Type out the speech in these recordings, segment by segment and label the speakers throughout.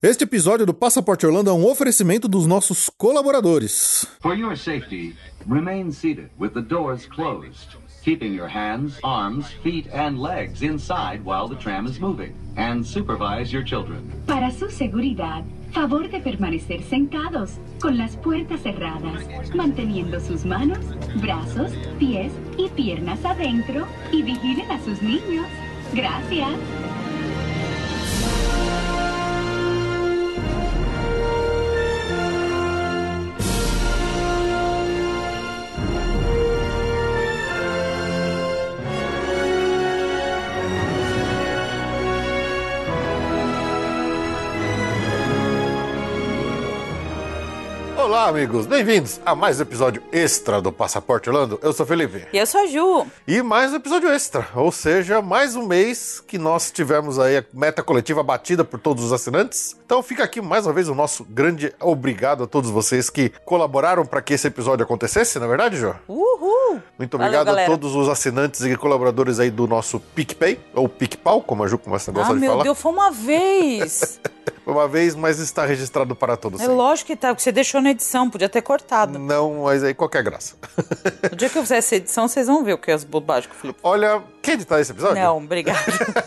Speaker 1: Este episódio do Passaporte Orlando é um oferecimento dos nossos colaboradores.
Speaker 2: For your safety, remain seated with the doors closed, keeping your hands, arms, feet, and legs inside while the tram is moving, and supervise your children.
Speaker 3: Para su seguridad, favor de permanecer sentados, con las puertas cerradas, manteniendo sus manos, brazos, pies y piernas adentro y vigilen a sus niños. Gracias.
Speaker 1: Olá, amigos, bem-vindos a mais um episódio extra do Passaporte Orlando. Eu sou o Felipe.
Speaker 4: E eu sou a Ju.
Speaker 1: E mais um episódio extra, ou seja, mais um mês que nós tivemos aí a meta coletiva batida por todos os assinantes. Então fica aqui mais uma vez o nosso grande obrigado a todos vocês que colaboraram para que esse episódio acontecesse, na é verdade, Ju?
Speaker 4: Uhul!
Speaker 1: Muito obrigado
Speaker 4: Valeu,
Speaker 1: a todos os assinantes e colaboradores aí do nosso PicPay, ou PicPau, como a Ju começa a
Speaker 4: Ah,
Speaker 1: gostar de
Speaker 4: meu
Speaker 1: falar.
Speaker 4: Deus, foi uma vez.
Speaker 1: Uma vez, mas está registrado para todos.
Speaker 4: é
Speaker 1: sempre.
Speaker 4: lógico que tá, porque você deixou na edição, podia ter cortado.
Speaker 1: Não, mas aí qualquer graça.
Speaker 4: No dia que eu fizer essa edição, vocês vão ver o que é as bobagens que o Felipe.
Speaker 1: Olha, quer editar esse episódio?
Speaker 4: Não, obrigado.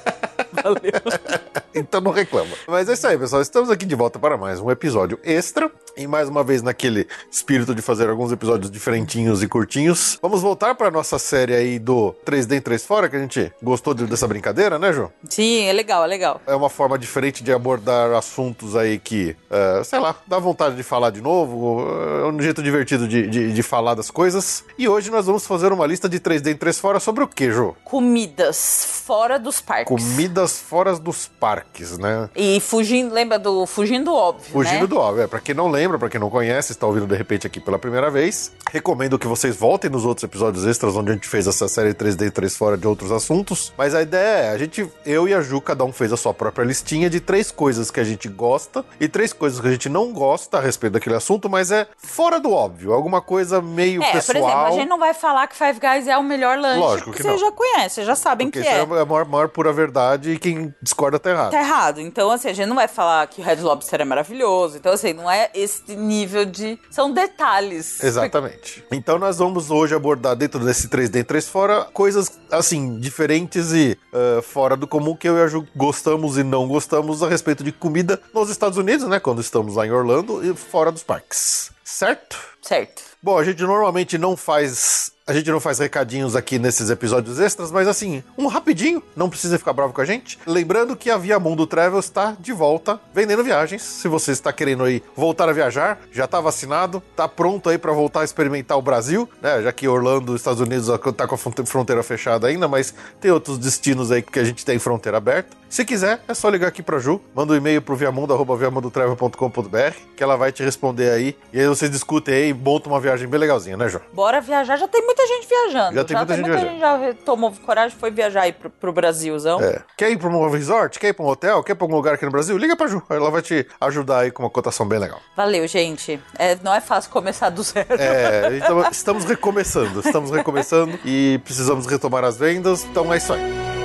Speaker 4: Valeu.
Speaker 1: Então não reclama. Mas é isso aí, pessoal. Estamos aqui de volta para mais um episódio extra. E mais uma vez naquele espírito de fazer alguns episódios diferentinhos e curtinhos. Vamos voltar para nossa série aí do 3D em 3 Fora, que a gente gostou de- dessa brincadeira, né, Ju?
Speaker 4: Sim, é legal, é legal.
Speaker 1: É uma forma diferente de abordar assuntos aí que, eh, sei lá, dá vontade de falar de novo. É um jeito divertido de, de, de falar das coisas. E hoje nós vamos fazer uma lista de 3D em 3 Fora sobre o que, Ju?
Speaker 4: Comidas fora dos parques.
Speaker 1: Comidas fora dos parques, né?
Speaker 4: E fugindo, lembra do fugindo do óbvio,
Speaker 1: Fugindo
Speaker 4: né?
Speaker 1: do óbvio. É, pra quem não lembra, pra quem não conhece, está ouvindo de repente aqui pela primeira vez, recomendo que vocês voltem nos outros episódios extras onde a gente fez essa série 3D e 3 fora de outros assuntos. Mas a ideia é, a gente, eu e a Ju, cada um fez a sua própria listinha de três coisas que a gente gosta e três coisas que a gente não gosta a respeito daquele assunto, mas é fora do óbvio. Alguma coisa meio
Speaker 4: É,
Speaker 1: pessoal.
Speaker 4: por exemplo, a gente não vai falar que Five Guys é o melhor lanche,
Speaker 1: Lógico
Speaker 4: porque
Speaker 1: que
Speaker 4: vocês já conhecem, já sabem
Speaker 1: porque
Speaker 4: que é.
Speaker 1: é a maior, maior pura verdade e quem discorda tá errado.
Speaker 4: Tá errado. Então, assim, a gente não vai falar que o Red Lobster é maravilhoso. Então, assim, não é esse nível de. São detalhes.
Speaker 1: Exatamente. Então nós vamos hoje abordar dentro desse 3D e 3 fora coisas assim diferentes e ah, fora do comum que eu e a Ju gostamos e não gostamos a respeito de comida nos Estados Unidos, né? Quando estamos lá em Orlando e fora dos parques. Certo?
Speaker 4: Certo.
Speaker 1: Bom, a gente normalmente não faz. A gente não faz recadinhos aqui nesses episódios extras, mas assim, um rapidinho, não precisa ficar bravo com a gente. Lembrando que a Via Mundo Travel está de volta vendendo viagens. Se você está querendo aí voltar a viajar, já está vacinado, está pronto aí para voltar a experimentar o Brasil, né? Já que Orlando, Estados Unidos, está com a fronte- fronteira fechada ainda, mas tem outros destinos aí que a gente tem fronteira aberta. Se quiser, é só ligar aqui pra Ju, manda um e-mail pro viamundo, arroba viamundotravel.com.br, que ela vai te responder aí. E aí vocês discutem aí e montam uma viagem bem legalzinha, né, Ju?
Speaker 4: Bora viajar. Já tem muita gente viajando.
Speaker 1: Já tem muita gente
Speaker 4: já tomou coragem foi viajar aí pro, pro Brasilzão.
Speaker 1: É. Quer ir pra um resort? Quer ir pra um hotel? Quer ir pra algum lugar aqui no Brasil? Liga pra Ju. Ela vai te ajudar aí com uma cotação bem legal.
Speaker 4: Valeu, gente. É, não é fácil começar do zero.
Speaker 1: É, então, estamos recomeçando. Estamos recomeçando e precisamos retomar as vendas. Então é isso aí.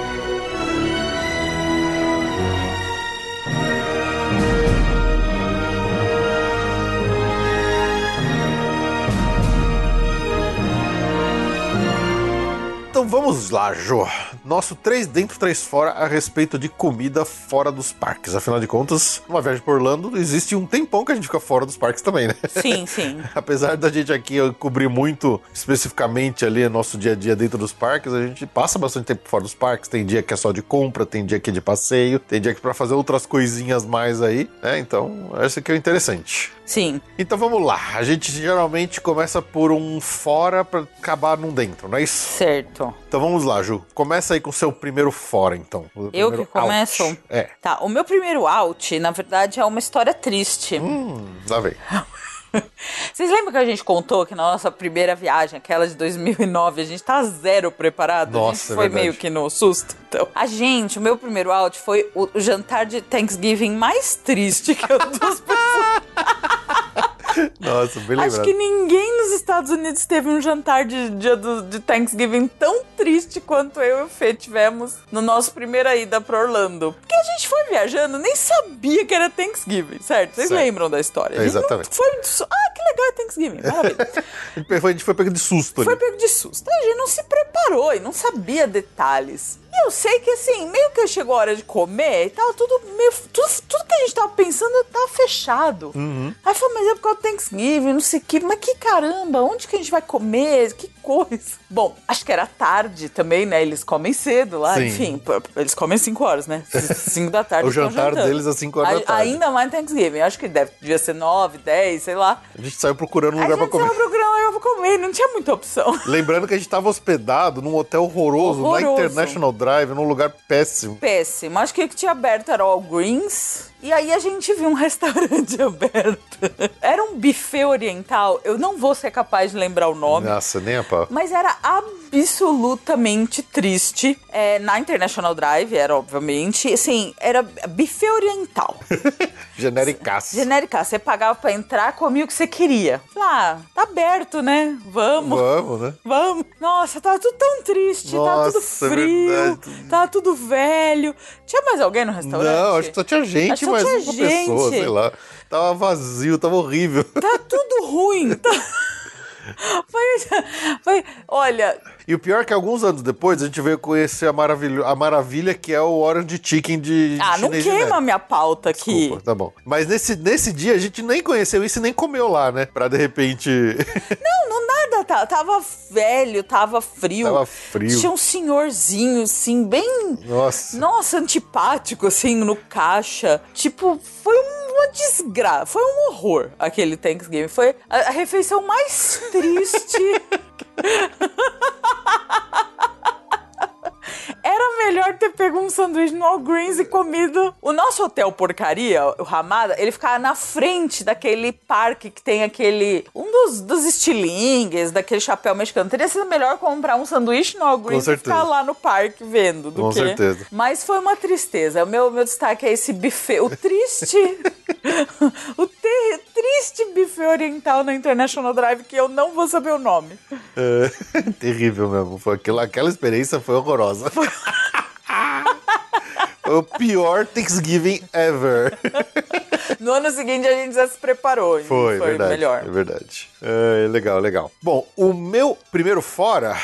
Speaker 1: Vamos lá, Jô. Nosso 3 dentro, 3 fora a respeito de comida fora dos parques. Afinal de contas, uma viagem por Orlando existe um tempão que a gente fica fora dos parques também, né?
Speaker 4: Sim, sim.
Speaker 1: Apesar da gente aqui cobrir muito especificamente ali nosso dia a dia dentro dos parques, a gente passa bastante tempo fora dos parques. Tem dia que é só de compra, tem dia que é de passeio, tem dia que é pra fazer outras coisinhas mais aí, né? Então, esse aqui é o interessante.
Speaker 4: Sim.
Speaker 1: Então vamos lá. A gente geralmente começa por um fora pra acabar num dentro, não é isso?
Speaker 4: Certo.
Speaker 1: Então vamos lá, Ju. Começa aí com o seu primeiro fora, então.
Speaker 4: Eu que começo?
Speaker 1: out. É.
Speaker 4: Tá, o meu primeiro out, na verdade, é uma história triste.
Speaker 1: Hum, lá vem.
Speaker 4: Vocês lembram que a gente contou que na nossa primeira viagem, aquela de 2009, a gente tá zero preparado? a
Speaker 1: Nossa,
Speaker 4: gente
Speaker 1: é
Speaker 4: foi
Speaker 1: verdade.
Speaker 4: meio que no susto. Então, a gente, o meu primeiro out foi o, jantar de Thanksgiving mais triste que eu duas pessoas.
Speaker 1: Nossa, bem
Speaker 4: Acho
Speaker 1: lembrado.
Speaker 4: que ninguém nos Estados Unidos teve um jantar de dia do, de Thanksgiving tão triste quanto eu e o Fê tivemos no nosso primeira ida pra Orlando. Porque a gente foi viajando, nem sabia que era Thanksgiving, certo? Vocês
Speaker 1: Certo.
Speaker 4: lembram da história?
Speaker 1: Exatamente.
Speaker 4: Foi, ah, que legal é Thanksgiving, maravilha.
Speaker 1: A gente foi- foi pego de susto
Speaker 4: Foi
Speaker 1: ali.
Speaker 4: pego de susto. A gente não se preparou e não sabia detalhes. E eu sei que assim, meio que chegou a hora de comer e tava tudo meio. Tudo, tudo que a gente tava pensando tava fechado. Aí eu falei, mas é por causa do Thanksgiving, não sei o que. Mas que caramba, onde que a gente vai comer? Que coisa. Bom, acho que era tarde também, né? Eles comem cedo lá,
Speaker 1: Sim.
Speaker 4: enfim. Eles comem 5 horas, né? 5 da tarde.
Speaker 1: O jantar
Speaker 4: jantando.
Speaker 1: deles às cinco horas da
Speaker 4: A-
Speaker 1: tarde.
Speaker 4: Ainda mais Thanksgiving. Acho que deve, devia ser 9, 10, sei lá.
Speaker 1: A gente saiu procurando um
Speaker 4: a
Speaker 1: lugar pra
Speaker 4: gente
Speaker 1: comer.
Speaker 4: tava procurando um lugar pra comer, não tinha muita opção.
Speaker 1: Lembrando que a gente tava hospedado num hotel horroroso, na
Speaker 4: Horroroso.
Speaker 1: International Drive, num lugar péssimo.
Speaker 4: Péssimo. Acho que o que tinha aberto era o Greens. E aí a gente viu um restaurante aberto. Era um buffet oriental. Eu não vou ser capaz de lembrar o nome.
Speaker 1: Nossa, nem a pau.
Speaker 4: Mas era absolutamente triste. É, na International Drive, era obviamente. Assim, era buffet oriental.
Speaker 1: Genericaço.
Speaker 4: Genérica. Você pagava pra entrar, comia o que você queria. Ah, tá aberto, né? Vamos.
Speaker 1: Vamos, né?
Speaker 4: Vamos. Nossa, tava tudo tão triste, tava tudo
Speaker 1: Nossa, é
Speaker 4: frio. Tava tudo velho. Tinha mais alguém no restaurante?
Speaker 1: Não, acho que só tinha gente,
Speaker 4: só
Speaker 1: mas
Speaker 4: tinha
Speaker 1: uma
Speaker 4: gente.
Speaker 1: pessoa, sei lá. Tava vazio, tava horrível.
Speaker 4: Tá tudo ruim. Tá... Foi, foi, olha,
Speaker 1: E o pior é que alguns anos depois a gente veio conhecer a maravilha, a maravilha que é o Orange Chicken de
Speaker 4: ah, não queima minha pauta aqui.
Speaker 1: Desculpa, tá bom. Mas nesse, nesse dia a gente nem conheceu isso e nem comeu lá, né? Pra de repente.
Speaker 4: Não, não nada, tá, tava velho, tava frio.
Speaker 1: Tava frio.
Speaker 4: Tinha um senhorzinho, assim, bem.
Speaker 1: Nossa.
Speaker 4: Nossa, antipático, assim, no caixa. Tipo, foi uma desgraça. Foi um horror aquele Thanksgiving. Foi a, a refeição mais triste. Era melhor ter pego um sanduíche no All Greens e comido. O nosso hotel porcaria, o Ramada, ele ficava na frente daquele parque que tem aquele. Um dos, dos estilingues, daquele chapéu mexicano. Teria sido melhor comprar um sanduíche no All Greens e ficar lá no parque vendo do
Speaker 1: Com
Speaker 4: que.
Speaker 1: certeza.
Speaker 4: Mas foi uma tristeza. O meu, meu destaque é esse buffet. O triste. o ter- triste buffet oriental na International Drive, que eu não vou saber o nome.
Speaker 1: É, terrível mesmo. Foi aquela, aquela experiência foi horrorosa. Foi o pior Thanksgiving ever.
Speaker 4: No ano seguinte a gente já se preparou.
Speaker 1: Foi,
Speaker 4: foi
Speaker 1: verdade.
Speaker 4: melhor.
Speaker 1: É verdade. É, legal, legal. Bom, o meu primeiro fora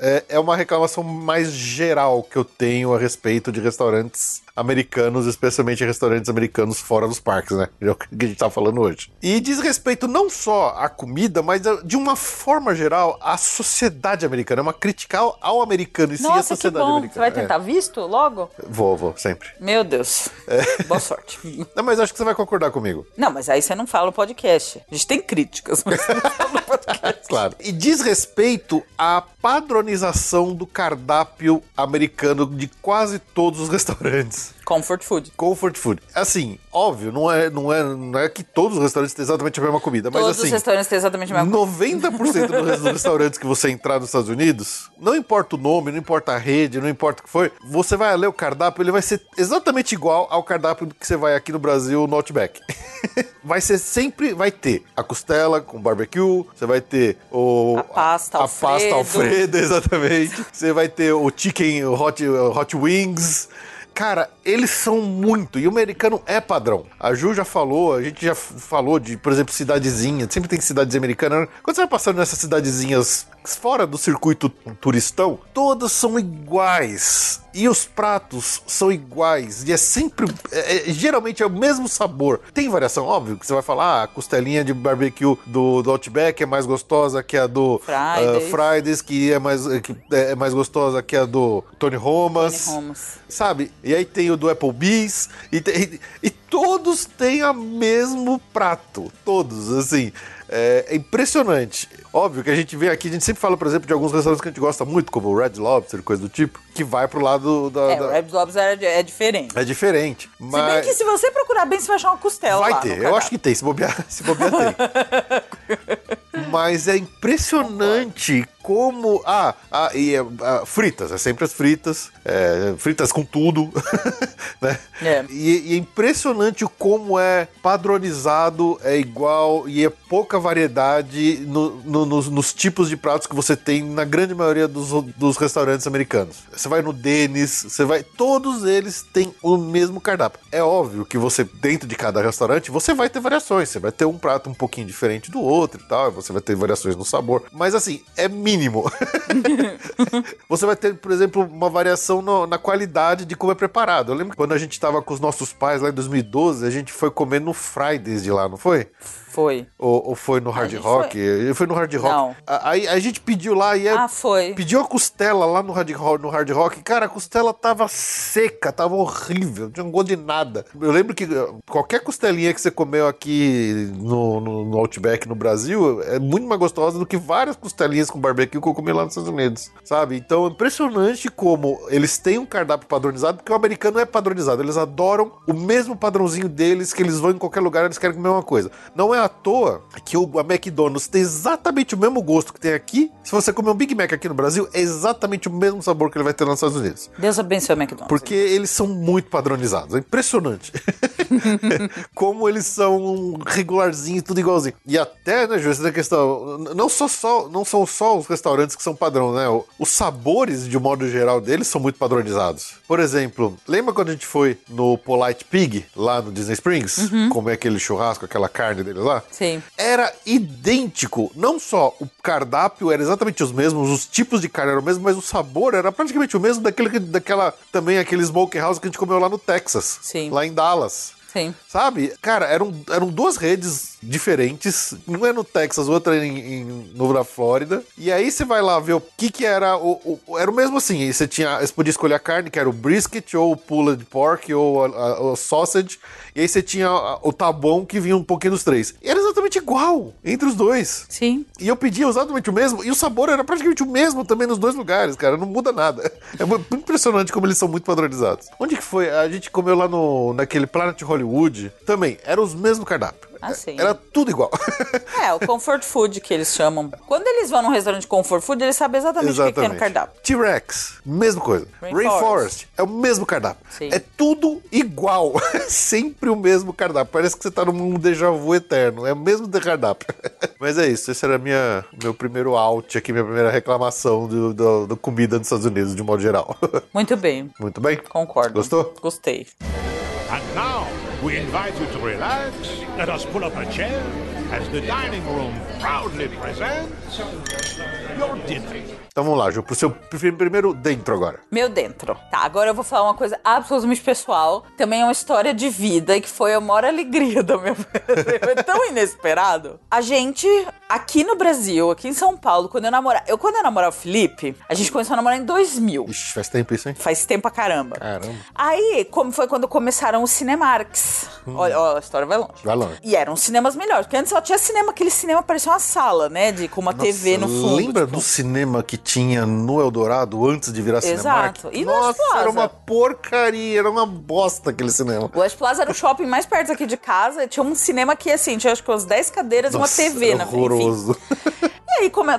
Speaker 1: é, é uma reclamação mais geral que eu tenho a respeito de restaurantes americanos, especialmente restaurantes americanos fora dos parques, né? É o que a gente tá falando hoje. E diz respeito não só à comida, mas de uma forma geral à sociedade americana. É uma crítica ao, ao americano e sim à
Speaker 4: Nossa, que
Speaker 1: sociedade
Speaker 4: bom. Você
Speaker 1: americana.
Speaker 4: vai
Speaker 1: É.
Speaker 4: tentar visto logo?
Speaker 1: Vou, vou, sempre.
Speaker 4: Meu Deus.
Speaker 1: É.
Speaker 4: Boa sorte.
Speaker 1: Não, mas acho que você vai concordar comigo.
Speaker 4: Não, mas aí você não fala no podcast. A gente tem críticas, mas você não fala no podcast.
Speaker 1: Claro. E diz respeito à padronização do cardápio americano de quase todos os restaurantes.
Speaker 4: Comfort food.
Speaker 1: Comfort food. Assim, óbvio, não é, não é, não é que todos os restaurantes têm exatamente a mesma comida, mas
Speaker 4: Todos os
Speaker 1: assim,
Speaker 4: restaurantes têm exatamente a mesma coisa.
Speaker 1: 90% dos restaurantes que você entrar nos Estados Unidos, não importa o nome, não importa a rede, não importa o que for, você vai ler o cardápio, ele vai ser exatamente igual ao cardápio que você vai aqui no Brasil no Outback. vai ser sempre, vai ter a costela com barbecue, você vai ter o
Speaker 4: A pasta
Speaker 1: a,
Speaker 4: Alfredo.
Speaker 1: pasta Alfredo, exatamente. Você vai ter o chicken o hot, o hot wings. Cara, eles são muito. E o americano é padrão. A Ju já falou, a gente já falou de, por exemplo, cidadezinha. Sempre tem cidades americanas. Quando você vai passando nessas cidadezinhas fora do circuito turistão, todas são iguais. E os pratos são iguais. E é sempre. é- é- geralmente é o mesmo sabor. Tem variação, óbvio, que você vai falar, ah, a costelinha de barbecue do, do Outback é mais gostosa que a do ah,
Speaker 4: Fridays.
Speaker 1: Fridays, que é mais, que é mais gostosa que a do Tony Romas.
Speaker 4: Tony Romas.
Speaker 1: Sabe? E aí tem o do Applebee's. E, tem- e todos têm o mesmo prato. Todos, assim. É, é impressionante. Óbvio que a gente vê aqui, a gente sempre fala, por exemplo, de alguns restaurantes que a gente gosta muito, como o Red Lobster, coisa do tipo, que vai pro lado da.
Speaker 4: É,
Speaker 1: da-
Speaker 4: o Red Lobster é, é diferente.
Speaker 1: é diferente.
Speaker 4: Se bem
Speaker 1: Mas
Speaker 4: que se você procurar bem, você vai achar uma costela
Speaker 1: vai ter. Eu acho que tem. Se bobear, se bobear tem. Mas é impressionante como. Ah, ah e ah, fritas, é sempre as fritas. é, fritas com tudo. né?
Speaker 4: É.
Speaker 1: E, e é impressionante como é padronizado, é igual e é pouca variedade no- no- nos, nos tipos de pratos que você tem na grande maioria dos, dos restaurantes americanos. Você vai no Dennis, você vai. Todos eles têm o mesmo cardápio. É óbvio que você, dentro de cada restaurante, você vai ter variações. Você vai ter um prato um pouquinho diferente do outro e tal. Você vai ter variações no sabor. Mas assim, é mínimo. Você vai ter, por exemplo, uma variação no- na qualidade de como é preparado. Eu lembro que quando a gente tava com os nossos pais lá em 2012, a gente foi comer no Fridays de lá, não foi?
Speaker 4: Foi.
Speaker 1: Ou, ou foi no Hard Rock? Foi. no Hard Rock.
Speaker 4: Não.
Speaker 1: A- Aí a gente pediu lá e é-
Speaker 4: Ah, foi.
Speaker 1: pediu a costela lá no Hard, Rock, no Hard Rock. Cara, a costela tava seca, tava horrível, não tinha um gosto de nada. Eu lembro que eh, qualquer costelinha que você comeu aqui no, no, no Outback no Brasil é muito mais gostosa do que várias costelinhas com barbecue que eu comi lá nos Estados Unidos, sabe? Então é impressionante como eles têm um cardápio padronizado, porque o americano é padronizado. Eles adoram o mesmo padrãozinho deles, que eles vão em qualquer lugar, eles querem comer uma coisa. Não é à toa que o, a McDonald's tem exatamente o mesmo gosto que tem aqui. Se você comer um Big Mac aqui no Brasil, é exatamente o mesmo sabor que ele vai ter nos Estados Unidos.
Speaker 4: Deus abençoe o McDonald's.
Speaker 1: Porque eles são muito padronizados. É impressionante. Como eles são regularzinhos, tudo igualzinho. E até, né, Ju, essa a questão. Não, só, só, não são só os restaurantes que são padrão, né? Os sabores, de modo geral, deles são muito padronizados. Por exemplo, lembra quando a gente foi no Polite Pig, lá no Disney Springs? Comer aquele churrasco, aquela carne deles lá?
Speaker 4: Sim.
Speaker 1: era idêntico. Não só o cardápio era exatamente os mesmos, os tipos de carne eram os mesmos, mas o sabor era praticamente o mesmo daquele, que- daquela também aquele smokehouse que a gente comeu lá no Texas,
Speaker 4: Sim.
Speaker 1: lá em Dallas.
Speaker 4: Sim.
Speaker 1: Sabe? Cara, eram, eram duas redes diferentes. Uma é no Texas, outra em, em, no da Flórida. E aí você vai lá ver o que que era o, o- Era o mesmo assim. Você, tinha, você podia escolher a carne, que era o brisket, ou o pulled pork, ou a, a- o sausage. E aí você tinha o tabão que vinha um pouquinho dos três. E era exatamente igual entre os dois.
Speaker 4: Sim.
Speaker 1: E eu pedia exatamente o mesmo, e o sabor era praticamente o mesmo também nos dois lugares, cara. Não muda nada. É muito impressionante como eles são muito padronizados. Onde que foi? A gente comeu lá no, naquele Planet Hollywood. Também, eram os mesmos cardápios.
Speaker 4: Ah, sim.
Speaker 1: Era tudo igual.
Speaker 4: É, o comfort food que eles chamam. Quando eles vão num restaurante comfort food, eles sabem exatamente, o que, que tem no cardápio.
Speaker 1: T-Rex, mesma coisa.
Speaker 4: Rainforest.
Speaker 1: Rainforest, é o mesmo cardápio.
Speaker 4: Sim.
Speaker 1: É tudo igual. Sempre o mesmo cardápio. Parece que você tá num déjà vu eterno. É o mesmo de cardápio. Mas é isso. Esse era minha, meu primeiro out aqui, minha primeira reclamação do, do, do comida nos Estados Unidos, de modo geral.
Speaker 4: Muito bem.
Speaker 1: Muito bem?
Speaker 4: Concordo.
Speaker 1: Gostou?
Speaker 4: Gostei.
Speaker 5: And now, we invite you to relax. Let us pull up a chair as the dining room proudly presents your dinner.
Speaker 1: Então vamos lá, Ju, pro seu pri- primeiro dentro agora.
Speaker 4: Meu dentro. Tá, agora eu vou falar uma coisa absolutamente pessoal. Também é uma história de vida e que foi a maior alegria da minha vida. Foi tão inesperado. A gente, aqui no Brasil, aqui em São Paulo, quando eu namorava. Eu, quando eu namorava o Felipe, a gente começou a namorar em 2000.
Speaker 1: Ixi, faz tempo isso, hein?
Speaker 4: Faz tempo pra caramba.
Speaker 1: Caramba.
Speaker 4: Aí, como foi quando começaram os Cinemarks. Olha, ó, a história vai longe.
Speaker 1: Vai longe.
Speaker 4: E eram cinemas melhores, porque antes só tinha cinema, aquele cinema parecia uma sala, né? De, com uma TV no
Speaker 1: Nossa,
Speaker 4: fundo.
Speaker 1: Lembra
Speaker 4: tipo.
Speaker 1: do cinema que tinha no Eldorado antes de virar
Speaker 4: Exato.
Speaker 1: Cinemark?
Speaker 4: E no
Speaker 1: Nossa,
Speaker 4: Plaza?
Speaker 1: era uma porcaria, era uma bosta aquele cinema.
Speaker 4: O West Plaza era o shopping mais perto aqui de casa. Tinha um cinema que, assim, tinha acho que umas 10 cadeiras e uma
Speaker 1: Nossa,
Speaker 4: TV
Speaker 1: era
Speaker 4: na frente. enfim. E aí, como é-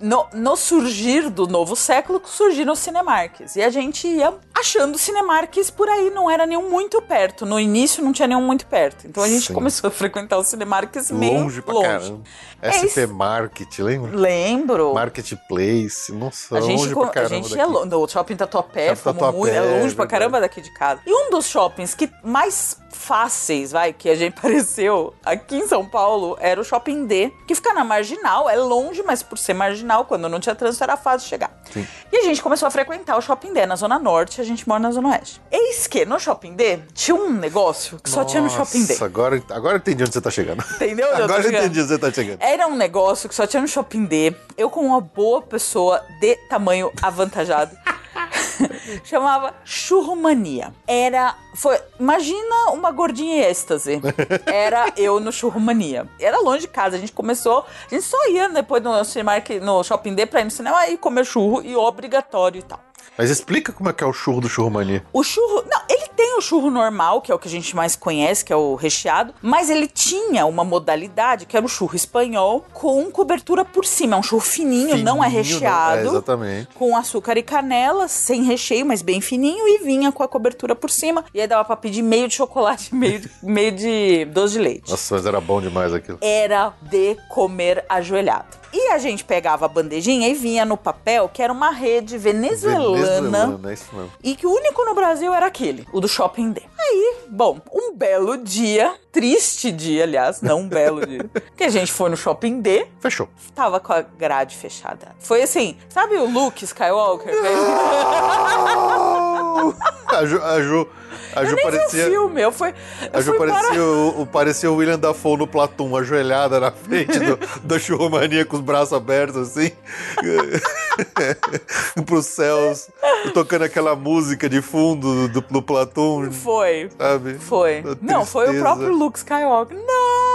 Speaker 4: no, no, surgir do novo século, surgiram os Cinemarks. E a gente ia achando Cinemarks por aí, não era nenhum muito perto. No início não tinha nenhum muito perto. Então a gente
Speaker 1: Sim.
Speaker 4: começou a frequentar os Cinemarks meio
Speaker 1: longe pra
Speaker 4: longe.
Speaker 1: caramba. SP. Market, lembra?
Speaker 4: Lembro.
Speaker 1: Marketplace, nossa,
Speaker 4: A gente,
Speaker 1: longe pra
Speaker 4: a
Speaker 1: caramba
Speaker 4: gente
Speaker 1: daqui.
Speaker 4: ia longe. No shopping Tatuapé,
Speaker 1: Tatuapé,
Speaker 4: muito, é longe
Speaker 1: é
Speaker 4: pra caramba daqui de casa. E um dos shoppings que mais fáceis, vai, que a gente apareceu aqui em São Paulo era o Shopping D, que fica na Marginal, é longe, mas por ser marginal, quando não tinha trânsito era fácil chegar. E a gente começou a frequentar o Shopping D na Zona Norte, a gente mora na Zona Oeste. Eis que no Shopping D tinha um negócio que só tinha no Shopping D.
Speaker 1: Nossa, agora, agora eu entendi onde você tá chegando.
Speaker 4: Entendeu onde
Speaker 1: Agora eu entendi onde você tá chegando.
Speaker 4: Era um negócio que só tinha no Shopping D. Eu, como uma boa pessoa de tamanho avantajado, chamava Churrumania. Era. Foi, imagina uma gordinha em êxtase. Era eu no Churrumania. Era longe de casa. A gente começou. A gente só ia depois no Cinemark, no Shopping D pra ir no cinema e comer churro e obrigatório e tal.
Speaker 1: Mas explica como é que é o churro do churromania.
Speaker 4: O churro. Não, ele tem o churro normal, que é o que a gente mais conhece, que é o recheado, mas ele tinha uma modalidade que era o churro espanhol com cobertura por cima. É um churro fininho, não é
Speaker 1: Fininho,
Speaker 4: recheado.
Speaker 1: é, exatamente.
Speaker 4: Com açúcar e canela, sem recheio, mas bem fininho, e vinha com a cobertura por cima. E aí dava pra pedir meio de chocolate, meio de, meio de doce de leite
Speaker 1: Nossa, mas era bom demais aquilo.
Speaker 4: era de comer ajoelhado. E a gente pegava a bandejinha e vinha no papel que era uma rede venezuelana.
Speaker 1: Venezuelana, é isso mesmo.
Speaker 4: E que o único no Brasil era aquele, o do Shopping D. Aí, bom, um belo dia, triste dia, aliás, não um belo dia, que a gente foi no Shopping D,
Speaker 1: Fechou.
Speaker 4: tava com a grade fechada. Foi assim, sabe o Luke Skywalker?
Speaker 1: a Ju, a Ju, a Ju
Speaker 4: Eu nem vi o
Speaker 1: parecia.
Speaker 4: filme, eu fui,
Speaker 1: A
Speaker 4: eu
Speaker 1: Ju
Speaker 4: fui para...
Speaker 1: parecia, o, parecia o William Dafoe no Platum, ajoelhada na frente do, da churromania com os braços abertos assim. pros céus, tocando aquela música de fundo do, do Platum,
Speaker 4: Foi,
Speaker 1: sabe?
Speaker 4: Foi. Não, foi o próprio Luke Skywalker. Não!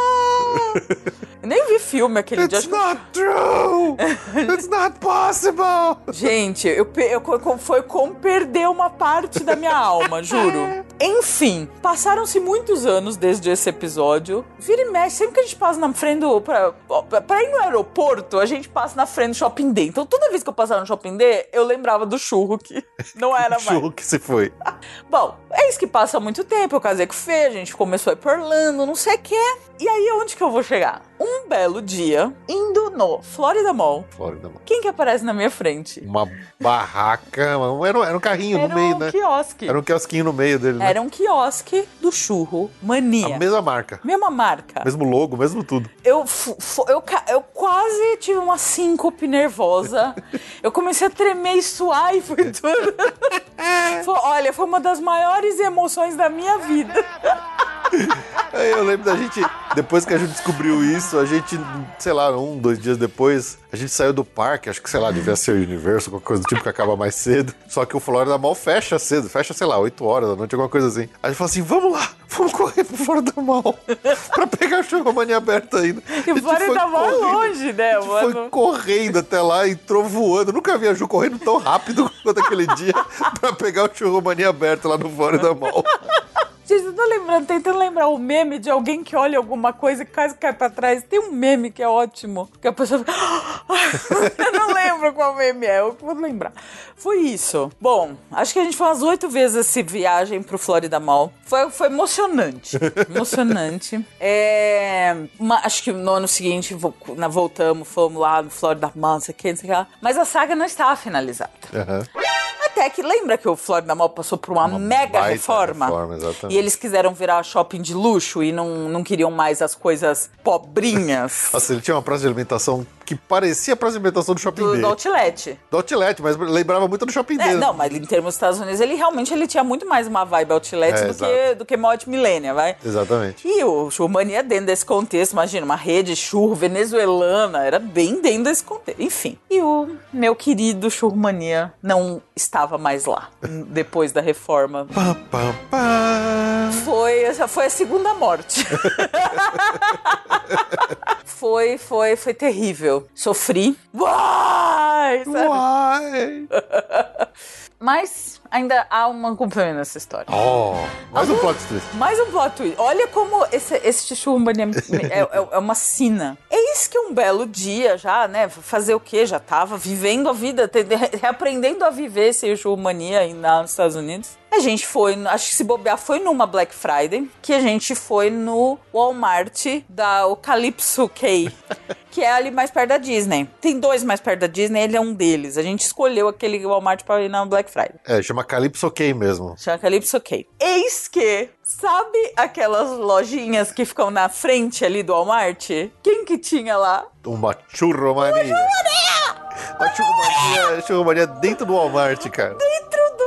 Speaker 4: Eu nem vi filme aquele dia.
Speaker 1: It's
Speaker 4: acho que-
Speaker 1: not true! It's not possible!
Speaker 4: Gente, eu, eu, co- foi como perder uma parte da minha alma, juro. Enfim, passaram-se muitos anos desde esse episódio. Vira e mexe, sempre que a gente passa na frente do. Pra, pra ir no aeroporto, a gente passa na frente do Shopping D. Então toda vez que eu passava no Shopping D, eu lembrava do churro que não era mais.
Speaker 1: Churro que se foi.
Speaker 4: Bom, é isso que passa muito tempo. Eu casei com o Fê, a gente começou a ir pra Orlando, não sei o quê. E aí, onde que eu vou chegar? Um belo dia, indo no Florida Mall.
Speaker 1: Flórida, mano.
Speaker 4: Quem que aparece na minha frente?
Speaker 1: Uma barraca, era, um- era um carrinho
Speaker 4: Era
Speaker 1: no meio,
Speaker 4: um
Speaker 1: né?
Speaker 4: quiosque.
Speaker 1: Era um quiosquinho no meio dele, né?
Speaker 4: Era um quiosque do churro Mania.
Speaker 1: A mesma marca.
Speaker 4: Mesma marca.
Speaker 1: Mesmo logo, mesmo tudo.
Speaker 4: Eu, eu, eu quase tive uma síncope nervosa. eu comecei a tremer e suar e foi tudo. Foi- olha, foi uma das maiores emoções da minha vida.
Speaker 1: Eu lembro da gente, depois que a gente descobriu isso, a gente, sei lá, um, dois dias depois, a gente saiu do parque, acho que, sei lá, devia ser o Universo, qualquer coisa do tipo que acaba mais cedo. Só que o Florida Mall fecha cedo, fecha, sei lá, 8 horas da noite, alguma coisa assim. A gente falou assim: vamos lá, vamos correr pro Florida Mall pra pegar a churromania aberta ainda.
Speaker 4: E o Florida Mall é longe, né,
Speaker 1: A gente foi
Speaker 4: mano?
Speaker 1: correndo até lá, entrou voando. Nunca vi a Ju correndo tão rápido quanto aquele dia pra pegar o churromania aberto lá no Florida Mall.
Speaker 4: Gente, eu tô lembrando, tentando lembrar o meme de alguém que olha alguma coisa e quase cai pra trás. Tem um meme que é ótimo, que a pessoa fica... eu não lembro qual meme é, eu vou lembrar. Foi isso. Bom, acho que a gente foi umas oito vezes essa viagem pro Florida Mall. Foi, foi emocionante. emocionante. É, uma- acho que no ano seguinte voltamos, fomos lá no Florida Mall, não sei o que, não sei o que lá. Mas a saga não estava finalizada.
Speaker 1: Aham.
Speaker 4: Até que lembra que o Florida Mall passou por uma, mega
Speaker 1: baita
Speaker 4: reforma?
Speaker 1: reforma,
Speaker 4: e eles quiseram virar shopping de luxo e não, não queriam mais as coisas pobrinhas
Speaker 1: Nossa, ele tinha uma praça de alimentação que parecia a alimentação do shopping
Speaker 4: do,
Speaker 1: dele.
Speaker 4: do outlet.
Speaker 1: Do outlet, mas lembrava muito do shopping
Speaker 4: É,
Speaker 1: dele.
Speaker 4: não, mas em termos dos Estados Unidos, ele realmente ele tinha muito mais uma vibe outlet
Speaker 1: É,
Speaker 4: do, que, do que Mod Millennia, vai?
Speaker 1: Exatamente.
Speaker 4: E o Churrumania dentro desse contexto, imagina, uma rede churro venezuelana, era bem dentro desse contexto. Enfim. E o meu querido Churrumania não estava mais lá, depois da reforma.
Speaker 1: Pá, pá, pá.
Speaker 4: Foi, foi a segunda morte. foi, foi, foi terrível. Sofri. Uai! sabe?
Speaker 1: Uai!
Speaker 4: Mas ainda há um complemento nessa história.
Speaker 1: Oh, mais um plot twist.
Speaker 4: Mais um plot twist. Olha como esse, esse chumbani é, é, é uma sina. Eis que um belo dia já, né? Fazer o quê? Já tava vivendo a vida, reaprendendo a viver sem chumbania aí nos Estados Unidos. A gente foi, acho que se bobear, foi numa Black Friday, que a gente foi no Walmart da o Calypso K, que é ali mais perto da Disney. Tem dois mais perto da Disney, ele é um deles. A gente escolheu aquele Walmart pra ir na Black Friday.
Speaker 1: É, chama Calypso OK mesmo.
Speaker 4: Chama Calypso OK. Eis que, sabe aquelas lojinhas que ficam na frente ali do Walmart? Quem que tinha lá?
Speaker 1: Uma churromania. Uma churromania, churromania dentro do Walmart, cara.
Speaker 4: Dentro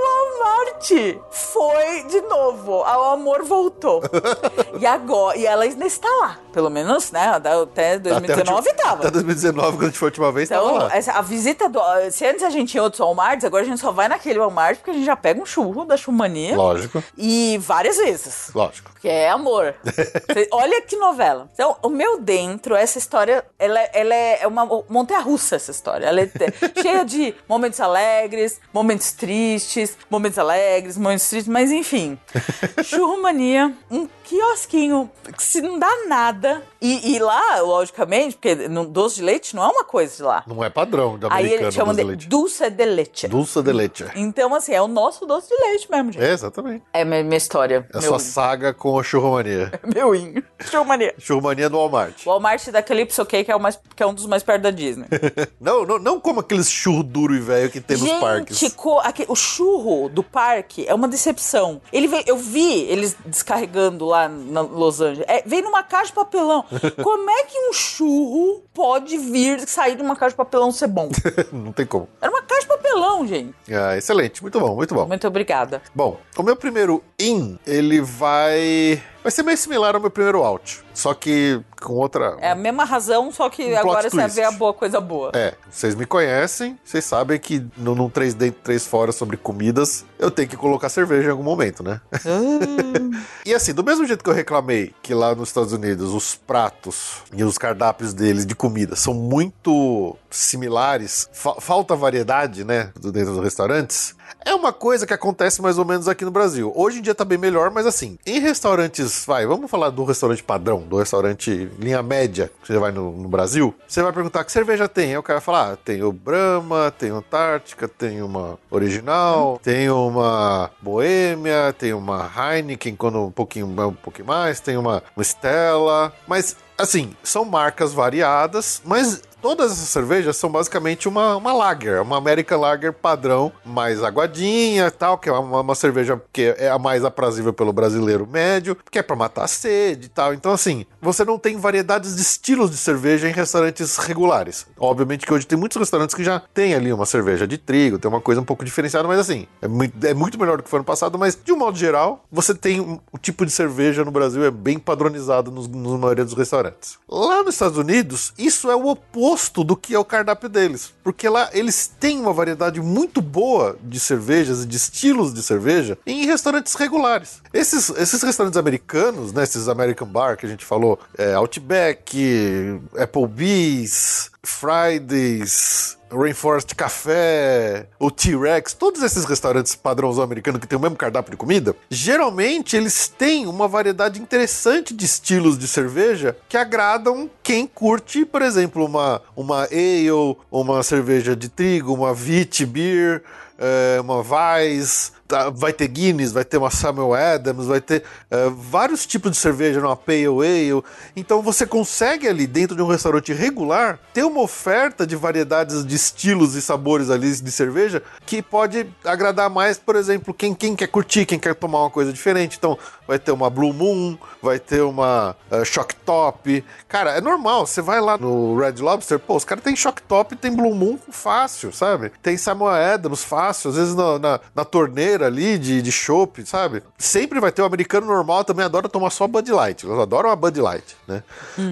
Speaker 4: Gente, foi de novo. O amor voltou. e agora, e ela ainda está lá. Pelo menos, né? Até 2019
Speaker 1: até,
Speaker 4: tava.
Speaker 1: Até 2019, quando a gente foi a última vez,
Speaker 4: Então,
Speaker 1: tava lá.
Speaker 4: essa- a visita do. Se antes a gente ia outros Walmarts, agora a gente só vai naquele Walmart porque a gente já pega um churro da chumania.
Speaker 1: Lógico,
Speaker 4: E várias vezes.
Speaker 1: lógico.
Speaker 4: Porque é amor. Olha que novela. Então, o meu dentro, essa história, ela, ela é uma montanha-russa, essa história. Ela é cheia de momentos alegres, momentos tristes, momentos alegres, momentos tristes, mas enfim. Churrumania, um quiosquinho que se não dá nada. E, e lá, logicamente, porque no doce de leite não é uma coisa de lá.
Speaker 1: Não é padrão de
Speaker 4: Aí
Speaker 1: americano
Speaker 4: eles chamam
Speaker 1: doce
Speaker 4: de
Speaker 1: de leite.
Speaker 4: dulce de leite.
Speaker 1: Dulce de leite.
Speaker 4: Então, assim, é o nosso doce de leite mesmo, gente.
Speaker 1: É, exatamente.
Speaker 4: É minha, minha história.
Speaker 1: É a sua saga com a churrumania.
Speaker 4: meu inho. Churrumania.
Speaker 1: Churrumania no Walmart.
Speaker 4: O Walmart da Calypso Cake é, o mais, que é um dos mais perto da Disney.
Speaker 1: Não, não, não como aqueles churro duro e velho que tem nos
Speaker 4: Gente,
Speaker 1: parques.
Speaker 4: co- aque- o churro do parque é uma decepção. Ele veio, eu vi eles descarregando lá na Los Angeles. É, veio numa caixa de papelão. Como é que um churro pode vir sair de uma caixa de papelão ser bom?
Speaker 1: não tem como.
Speaker 4: Era uma caixa de papelão, gente.
Speaker 1: Ah, excelente, muito bom, muito bom.
Speaker 4: Muito obrigada.
Speaker 1: Bom, o meu primeiro in, ele vai. Vai ser meio similar ao meu primeiro out. Só que com outra.
Speaker 4: É a mesma razão, só que
Speaker 1: Um
Speaker 4: agora você ver a boa coisa boa.
Speaker 1: É, vocês me conhecem, vocês sabem que no, num 3 dentro, 3 fora sobre comidas, eu tenho que colocar cerveja em algum momento, né? e assim, do mesmo jeito que eu reclamei que lá nos Estados Unidos os pratos e os cardápios deles de comida são muito similares, fa- falta variedade, né, dentro dos restaurantes, é uma coisa que acontece mais ou menos aqui no Brasil. Hoje em dia tá bem melhor, mas assim, em restaurantes, vai, vamos falar do restaurante padrão, do restaurante linha média, que você vai no, no Brasil, você vai perguntar que cerveja tem. Aí o cara vai falar, ah, tem o Brahma, tem o Antártica, tem uma original, tem uma Boêmia, tem uma Heineken, quando um pouquinho, um pouquinho mais, tem uma, uma Stella, mas assim, são marcas variadas, mas todas essas cervejas são basicamente uma, uma lager, uma American Lager padrão, mais aguadinha tal, que é uma, uma cerveja que é a mais aprazível pelo brasileiro médio, que é pra matar a sede e tal. Então, assim, você não tem variedades de estilos de cerveja em restaurantes regulares. Obviamente que hoje tem muitos restaurantes que já tem ali uma cerveja de trigo, tem uma coisa um pouco diferenciada, mas assim, é muito, é muito melhor do que foi ano passado, mas de um modo geral, você tem um, o tipo de cerveja no Brasil é bem padronizado nos, na maioria dos restaurantes. Lá nos Estados Unidos, isso é o oposto do que é o cardápio deles, porque lá eles têm uma variedade muito boa de cervejas e de estilos de cerveja em restaurantes regulares. Esses, esses restaurantes americanos, né, esses American Bar que a gente falou, é, Outback, Applebee's, Fridays, Rainforest Café, o T-Rex, todos esses restaurantes padrãozão americano que tem o mesmo cardápio de comida, geralmente eles têm uma variedade interessante de estilos de cerveja que agradam quem curte, por exemplo, uma, uma ale, uma cerveja de trigo, uma wheat beer, é, uma Weiss, tá, vai ter Guinness, vai ter uma Samuel Adams, vai ter é, vários tipos de cerveja, uma Pale Ale. Então você consegue ali dentro de um restaurante regular ter uma oferta de variedades de estilos e sabores ali de cerveja que pode agradar mais, por exemplo, quem, quem quer curtir, quem quer tomar uma coisa diferente. Então vai ter uma Blue Moon, vai ter uma eh, Shock Top. Cara, é normal, você vai lá no Red Lobster, pô, os caras têm Shock Top e tem Blue Moon fácil, sabe? Tem Samuel Adams fácil, às vezes na, na, na torneira ali de, de chopp, sabe? Sempre vai ter o americano normal, também adora tomar só Bud Light, eles adoram a Bud Light, né?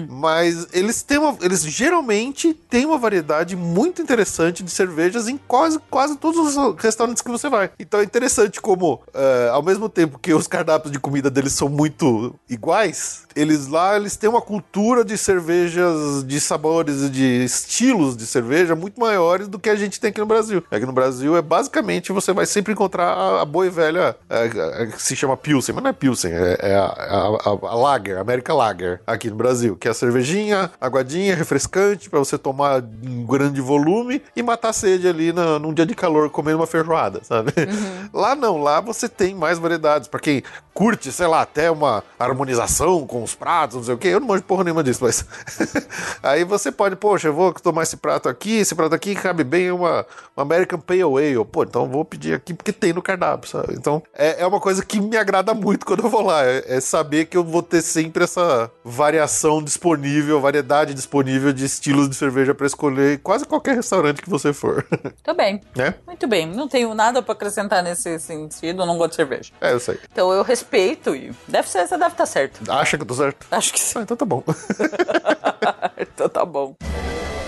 Speaker 1: Mas eles têm uma, eles geralmente têm uma variedade muito interessante de cervejas em quase, quase todos os restaurantes que você vai. Então é interessante como, eh, ao mesmo tempo que os cardápios de comida deles são muito iguais, eles lá eles têm uma cultura de cervejas, de sabores e de estilos de cerveja muito maiores do que a gente tem aqui no Brasil. Aqui no Brasil é basicamente você vai sempre encontrar a, a boa e velha é, é, que se chama Pilsen, mas não é Pilsen, é, é a, a, a, a Lager, América Lager aqui no Brasil, que é a cervejinha aguadinha, refrescante para você tomar em grande volume e matar a sede ali na, num dia de calor comendo uma feijoada, sabe? Lá não, lá você tem mais variedades. Para quem curte sei lá, até uma harmonização com os pratos, não sei o quê. Eu não manjo porra nenhuma disso, mas. Aí você pode, poxa, eu vou tomar esse prato aqui, esse prato aqui cabe bem uma, uma American Pale Ale. Pô, então eu vou pedir aqui porque tem no cardápio, sabe? Então é, é uma coisa que me agrada muito quando eu vou lá. É, é saber que eu vou ter sempre essa variação disponível, variedade disponível de estilos de cerveja pra escolher em quase qualquer restaurante que você for.
Speaker 4: Tô bem.
Speaker 1: né?
Speaker 4: Muito bem. Não tenho nada pra acrescentar nesse sentido, não gosto de cerveja.
Speaker 1: É, eu sei.
Speaker 4: Então eu respeito e deve ser, você deve estar certo.
Speaker 1: Acha que eu tô certo?
Speaker 4: Acho que sim.
Speaker 1: Ah, então tá bom.
Speaker 4: então tá bom.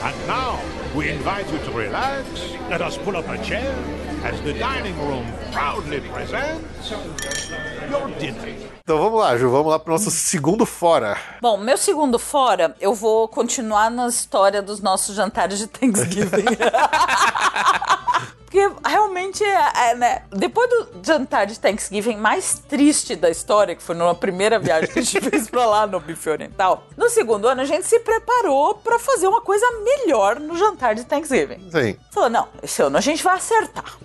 Speaker 5: And now, we invite you to relax. Let us pull up a chair as the dining room proudly presents your dinner.
Speaker 1: Então vamos lá, Ju, vamos lá pro nosso segundo fora.
Speaker 4: Bom, meu segundo fora, eu vou continuar na história dos nossos jantares de Thanksgiving. Porque realmente é, é, né? Depois do jantar de Thanksgiving mais triste da história, que foi numa primeira viagem que a gente fez pra lá no Bife Oriental, no segundo ano a gente se preparou pra fazer uma coisa melhor no jantar de Thanksgiving.
Speaker 1: Sim,
Speaker 4: Falou, não, esse ano a gente vai acertar.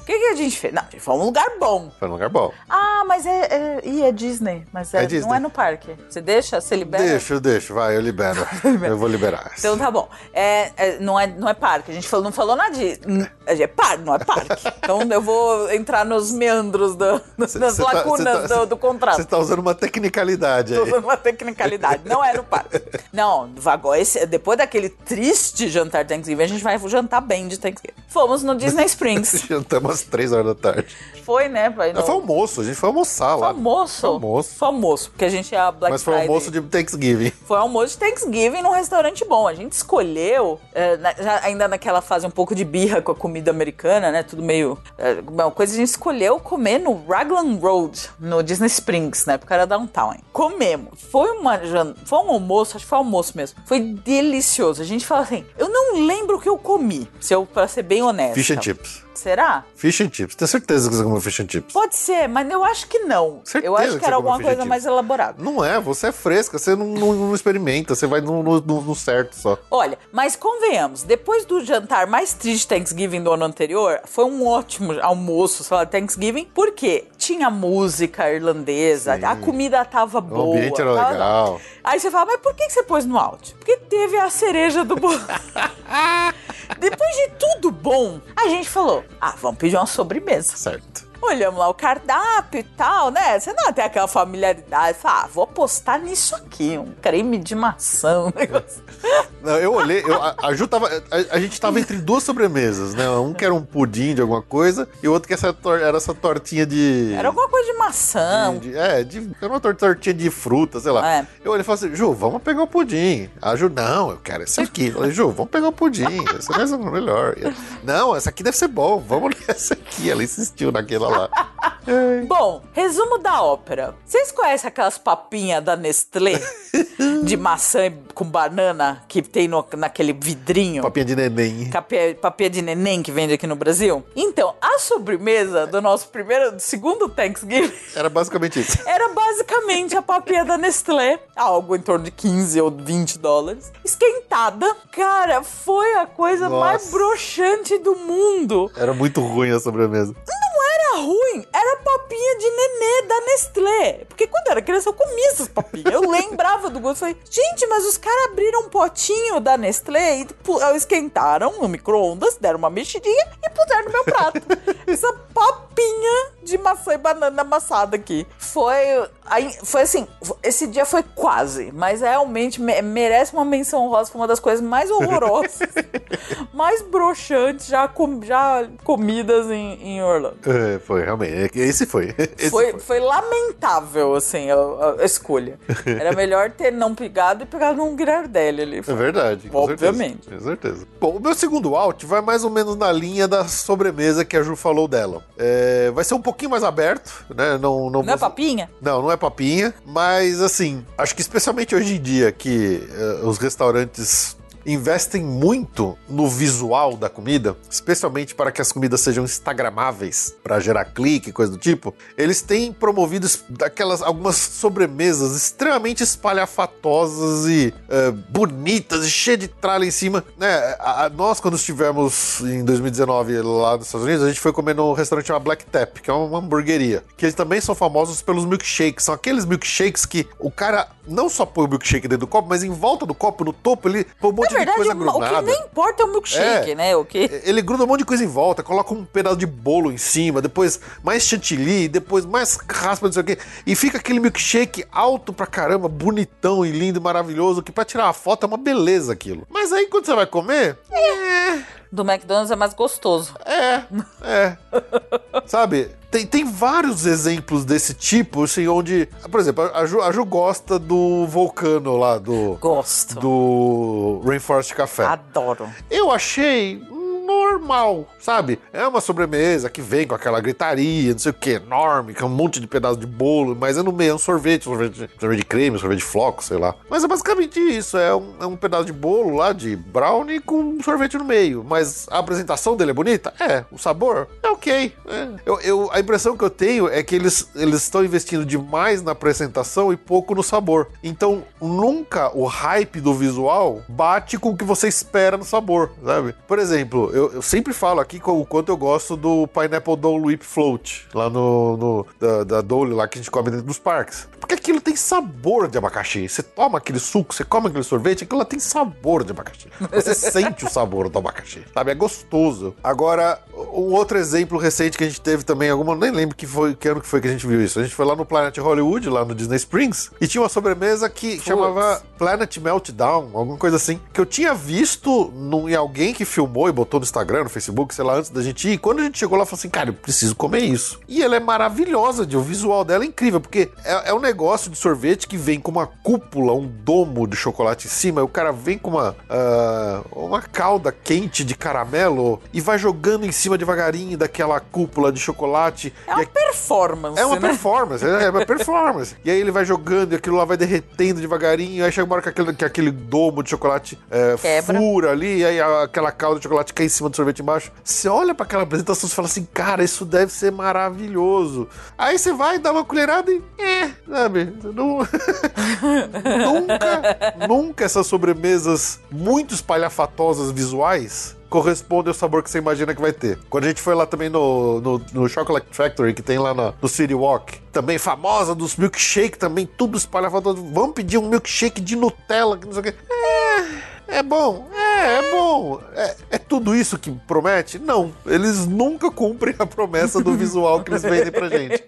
Speaker 4: O que, que a gente fez? Não, a gente foi um lugar bom.
Speaker 1: foi num lugar bom.
Speaker 4: Ah, mas é. é ih, é Disney. Mas é,
Speaker 1: É Disney.
Speaker 4: não é no parque. Você deixa? Você libera?
Speaker 1: Deixa, eu deixo, vai, eu libero. eu vou liberar.
Speaker 4: Então tá bom. É, é, não, é, não é parque. A gente falou, não falou nada de. É parque, não é parque. Então eu vou entrar nos meandros, do, nas
Speaker 1: Cê tá-
Speaker 4: lacunas
Speaker 1: cê tá-
Speaker 4: do, do contrato.
Speaker 1: Você tá usando uma tecnicalidade aí.
Speaker 4: usando uma tecnicalidade. Não é no parque. Não, vagou esse, depois daquele triste jantar de Thanksgiving, a gente vai jantar bem de Thanksgiving. Fomos no Disney Springs.
Speaker 1: Jantamos às três horas da tarde.
Speaker 4: Foi, né? No,
Speaker 1: Foi almoço, a gente foi almoçar
Speaker 4: foi
Speaker 1: lá.
Speaker 4: almoço.
Speaker 1: Foi almoço.
Speaker 4: Foi almoço, porque a gente ia Black
Speaker 1: Mas foi
Speaker 4: Friday.
Speaker 1: almoço de Thanksgiving.
Speaker 4: Foi almoço de Thanksgiving num restaurante bom. A gente escolheu, é, na- já ainda naquela fase um pouco de birra com a comida americana, né? Tudo meio. É, uma coisa a gente escolheu comer no Raglan Road, no Disney Springs, na época era downtown. Comemos. Foi, uma, foi um almoço, acho que foi almoço mesmo. Foi delicioso. A gente fala assim: eu não lembro o que eu comi, se eu, pra ser bem honesta.
Speaker 1: Fish and chips.
Speaker 4: Será?
Speaker 1: Fish and chips. Tenho certeza que você comeu fish and chips.
Speaker 4: Pode ser, mas eu acho que não.
Speaker 1: Certeza
Speaker 4: eu acho
Speaker 1: que
Speaker 4: que era alguma coisa mais elaborada.
Speaker 1: Não é, você é fresca, você não, não- não experimenta, você vai no, no- no- certo só.
Speaker 4: Olha, mas convenhamos, depois do jantar mais triste Thanksgiving do ano anterior, foi um ótimo almoço, sei lá, Thanksgiving, porque tinha música irlandesa,
Speaker 1: Sim.
Speaker 4: a comida tava boa.
Speaker 1: ambiente era
Speaker 4: tava-
Speaker 1: legal.
Speaker 4: Aí você fala, mas por que que você pôs no áudio? Porque teve a cereja do bolo. depois de tudo bom, a gente falou, ah, vamos pedir uma sobremesa.
Speaker 1: Certo.
Speaker 4: Olhamos lá o cardápio e tal, né? Você não tem aquela familiaridade. Fala, ah, vou apostar nisso aqui, um creme de maçã, um negócio.
Speaker 1: Não, eu olhei, eu- a, a Ju tava. A, a gente tava entre duas sobremesas, né? Um que era um pudim de alguma coisa e o outro que essa era essa tortinha de.
Speaker 4: Era alguma coisa de maçã.
Speaker 1: de- de- é, de, era uma tor- tortinha de fruta, sei lá.
Speaker 4: É.
Speaker 1: Eu olhei e falei assim, Ju, vamos pegar o pudim. A Ju, não, eu quero esse aqui. Eu falei, Ju, vamos pegar o pudim, esse é melhor. Não, essa aqui deve ser bom, vamos nessa aqui. Ela insistiu naquela lá.
Speaker 4: Bom, resumo da ópera. Vocês conhecem aquelas papinhas da Nestlé de maçã com banana que tem no- naquele vidrinho?
Speaker 1: Papinha de neném.
Speaker 4: Capé- Papinha de neném que vende aqui no Brasil? Então, a sobremesa do nosso primeiro, do segundo Thanksgiving
Speaker 1: Era basicamente isso.
Speaker 4: era basicamente a papinha da Nestlé, algo em torno de 15 ou 20 dólares, esquentada. Cara, foi a coisa mais
Speaker 1: Nossa.
Speaker 4: broxante do mundo.
Speaker 1: Era muito ruim a sobremesa.
Speaker 4: Não era ruim, era papinha de nenê da Nestlé. Porque quando eu era criança eu comia essas papinhas. Eu lembrava do gosto. Falei, gente, mas os caras abriram um potinho da Nestlé e pu- esquentaram no micro-ondas, deram uma mexidinha e puseram no meu prato. Essa papinha de maçã e banana amassada aqui. Foi. Aí- Foi assim, esse dia foi quase, mas realmente me- merece uma menção rosa. Foi uma das coisas mais horrorosas, mais broxantes já, com- já comidas em, em Orlando.
Speaker 1: É, foi, realmente. Esse foi. Esse
Speaker 4: Foi, foi lamentável, assim, a, a- escolha. Era melhor ter não pegado e pegado num Girardelli ali.
Speaker 1: É verdade. com
Speaker 4: Obviamente.
Speaker 1: certeza, Com certeza. Bom, o meu segundo out vai mais ou menos na linha da sobremesa que a Ju falou dela. É, vai ser um pouquinho mais aberto, né? Não, não,
Speaker 4: Não é papinha?
Speaker 1: Não, não é papinha, mas assim, acho que especialmente hoje em dia que eh, os restaurantes investem muito no visual da comida, especialmente para que as comidas sejam instagramáveis, para gerar clique, coisa do tipo, eles têm promovido daquelas algumas sobremesas extremamente espalhafatosas e eh, bonitas e cheias de tralha em cima, né? A- a- nós quando estivemos em 2019 lá nos Estados Unidos, a gente foi comer num restaurante chamado Black Tap, que é uma hamburgueria, que eles também são famosos pelos milkshakes, são aqueles milkshakes que o cara não só põe o milkshake dentro do copo, mas em volta do copo, no topo, ele põe
Speaker 4: Na verdade,
Speaker 1: de coisa
Speaker 4: o, o que
Speaker 1: grudada.
Speaker 4: nem importa é o milkshake,
Speaker 1: É.
Speaker 4: né? O que...
Speaker 1: Ele gruda um monte de coisa em volta, coloca um pedaço de bolo em cima, depois mais chantilly, depois mais raspa, não sei o quê. E fica aquele milkshake alto pra caramba, bonitão e lindo, maravilhoso, que pra tirar uma foto é uma beleza aquilo. Mas aí quando você vai comer,
Speaker 4: Do McDonald's é mais gostoso.
Speaker 1: é, é. Sabe? Tem, tem vários exemplos desse tipo, assim, onde. Por exemplo, a Ju, a Ju gosta do vulcano lá, do.
Speaker 4: Gosto.
Speaker 1: Do Rainforest Café.
Speaker 4: Adoro.
Speaker 1: Eu achei normal, sabe? É uma sobremesa que vem com aquela gritaria, não sei o que, enorme, com um monte de pedaço de bolo, mas é no meio, é um sorvete, sorvete, sorvete de creme, sorvete de floco, sei lá. Mas é basicamente isso, é um, é um pedaço de bolo lá de brownie com um sorvete no meio. Mas a apresentação dele é bonita? É. O sabor? É ok. É. Eu, eu- a impressão que eu tenho é que eles eles estão investindo demais na apresentação e pouco no sabor. Então, nunca o hype do visual bate com o que você espera no sabor, sabe? Por exemplo, eu, eu sempre falo aqui o quanto eu gosto do Pineapple Dole Whip Float, lá no, no- da, da Dole lá que a gente come dentro dos parques. Porque aquilo tem sabor de abacaxi. Você toma aquele suco, você come aquele sorvete, aquilo lá tem sabor de abacaxi. Você sente o sabor do abacaxi, sabe? É gostoso. Agora, um outro exemplo recente que a gente teve também, alguma, nem lembro que, foi, que ano que foi que a gente viu isso. A gente foi lá no Planet Hollywood, lá no Disney Springs, e tinha uma sobremesa que chamava Planet Meltdown, alguma coisa assim, que eu tinha visto num, em alguém que filmou e botou no Instagram, no Facebook, sei lá, antes da gente ir. E quando a gente chegou lá, falei assim, cara, eu preciso comer isso. E ela é maravilhosa, de, o visual dela é incrível, porque é, é um negócio de sorvete que vem com uma cúpula, um domo de chocolate em cima, e o cara vem com uma, ah, uma calda quente de caramelo e vai jogando em cima devagarinho daquela cúpula de chocolate.
Speaker 4: É uma
Speaker 1: a-
Speaker 4: performance,
Speaker 1: é uma
Speaker 4: né?
Speaker 1: performance, é é uma performance. E aí ele vai jogando e aquilo lá vai derretendo devagarinho. Aí chega uma hora que aquele, que aquele domo de chocolate é, fura ali, e aí aquela calda de chocolate cai em cima do sorvete embaixo. Você olha pra aquela apresentação e fala assim, cara, isso deve ser maravilhoso. Aí você vai dar uma colherada e. É, sabe? Não... nunca, nunca essas sobremesas muito espalhafatosas visuais correspondem ao sabor que você imagina que vai ter. Quando a gente foi lá também no, no, no Chocolate Factory, que tem lá na- no City Walk, também famosa dos milkshake, também tudo espalhafatoso. Vamos pedir um milkshake de Nutella, que não sei o quê. É, é bom, é bom. É, é tudo isso que promete? Não. Eles nunca cumprem a promessa do visual que eles vendem pra gente.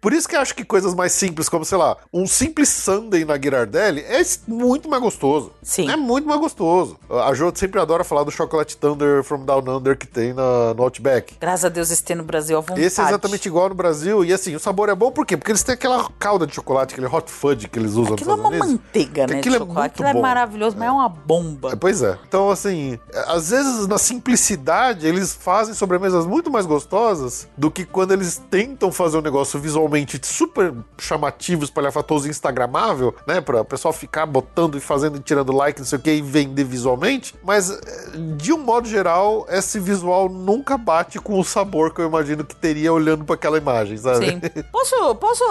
Speaker 1: Por isso que eu acho que coisas mais simples, como, sei lá, um simples sundae na Ghirardelli é muito mais gostoso.
Speaker 4: Sim.
Speaker 1: É muito mais gostoso. A Jo sempre adora falar do Chocolate Thunder from Down Under que tem na, no Outback.
Speaker 4: Graças a Deus esse tem no Brasil à vontade.
Speaker 1: Esse é exatamente igual no Brasil. E assim, o sabor é bom por quê? Porque eles têm aquela calda de chocolate, aquele hot fudge que eles usam
Speaker 4: Aquilo é uma
Speaker 1: Unidos.
Speaker 4: manteiga, né,
Speaker 1: aquilo é muito
Speaker 4: Aquilo é
Speaker 1: bom.
Speaker 4: maravilhoso, mas é uma bomba.
Speaker 1: É, Pois é. Então, assim, às vezes na simplicidade eles fazem sobremesas muito mais gostosas do que quando eles tentam fazer um negócio visualmente super chamativo, espalhafatoso e instagramável, né? Pra o pessoal ficar botando e fazendo e tirando like, não sei o que, e vender visualmente. Mas, eh, de um modo geral, esse visual nunca bate com o sabor que eu imagino que teria olhando para aquela imagem, sabe?
Speaker 4: Sim. Posso, posso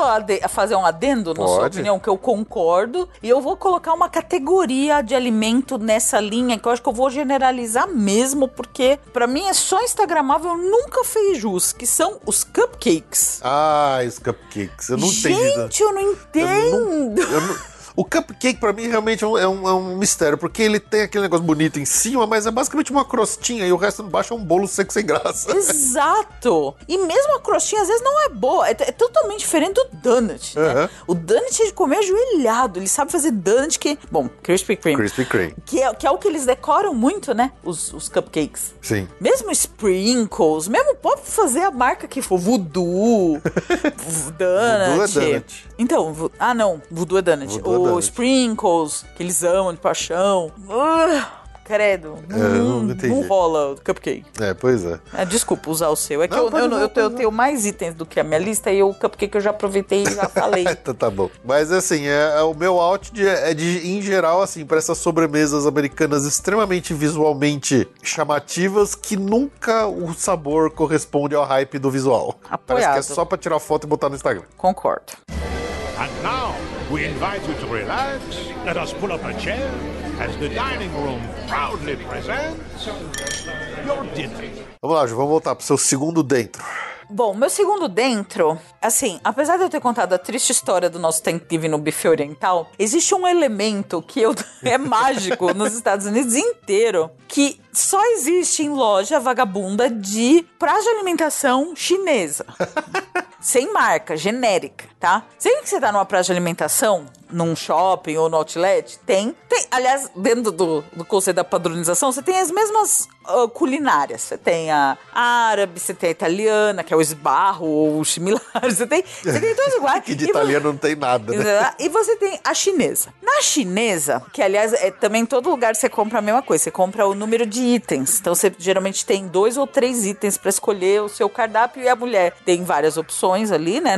Speaker 4: fazer um adendo na sua
Speaker 1: Pode.
Speaker 4: opinião, que eu concordo, e eu vou colocar uma categoria de alimento nessa linha, que eu acho que eu vou generalizar mesmo, porque pra mim é só instagramável, nunca fez jus, que são os cupcakes.
Speaker 1: Ah, os cupcakes. Eu não entendi.
Speaker 4: Gente, eu não
Speaker 1: Eu
Speaker 4: entendo.
Speaker 1: não- eu não- O cupcake, pra mim, realmente é um, é um- é um mistério, porque ele tem aquele negócio bonito em cima, mas é basicamente uma crostinha e o resto embaixo é um bolo seco sem graça.
Speaker 4: Exato! E mesmo a crostinha às vezes não é boa. É, é totalmente diferente do donut, né?
Speaker 1: Aham.
Speaker 4: O donut é de comer ajoelhado. Ele sabe fazer donut que... Bom, Krispy Kreme.
Speaker 1: Krispy Kreme.
Speaker 4: Que é, que é o que eles decoram muito, né? Os, os cupcakes.
Speaker 1: Sim.
Speaker 4: Mesmo sprinkles, mesmo pode fazer a marca que for Voodoo, Donut.
Speaker 1: Voodoo é donut.
Speaker 4: Então, ah não, Voodoo é Donut.
Speaker 1: Voodoo é
Speaker 4: o sprinkles, que eles amam de paixão. Ah, credo.
Speaker 1: É, não
Speaker 4: não,
Speaker 1: entendi.
Speaker 4: não rola o cupcake.
Speaker 1: É, pois é.
Speaker 4: Ah, desculpa usar o seu. É que
Speaker 1: Não,
Speaker 4: eu, eu,
Speaker 1: usar,
Speaker 4: eu, eu tenho mais itens do que a minha lista e o cupcake eu já aproveitei e já falei.
Speaker 1: Então tá bom. Mas assim, é, é o meu out de, é de, em geral, assim, para essas sobremesas americanas extremamente visualmente chamativas que nunca o sabor corresponde ao hype do visual. Parece que é
Speaker 4: Apoiado.
Speaker 1: só pra tirar foto e botar no Instagram.
Speaker 4: Concordo.
Speaker 5: And now, we invite you to relax. Let us pull up a chair as the dining room proudly presents your dinner.
Speaker 1: Vamos lá, Ju, vamos voltar pro seu segundo dentro.
Speaker 4: Bom, meu segundo dentro, assim, apesar de eu ter contado a triste história do nosso Thanksgiving no buffet oriental, existe um elemento que eu, é mágico nos Estados Unidos inteiro, que só existe em loja vagabunda de prazo de alimentação chinesa. Sem marca, genérica, tá? Sempre que você tá numa praça de alimentação, num shopping ou no outlet, tem. tem aliás, dentro do, do conceito da padronização, você tem as mesmas ah, culinárias. Você tem a árabe, você tem a italiana, que é o esbarro ou o similar. Você tem, você tem todos iguais.
Speaker 1: Que de
Speaker 4: E
Speaker 1: italiano não tem nada, né?
Speaker 4: E você tem a chinesa. Na chinesa, que aliás, é, também em todo lugar você compra a mesma coisa, você compra o número de itens. Então você geralmente tem dois ou três itens pra escolher o seu cardápio e a mulher tem várias opções ali, né?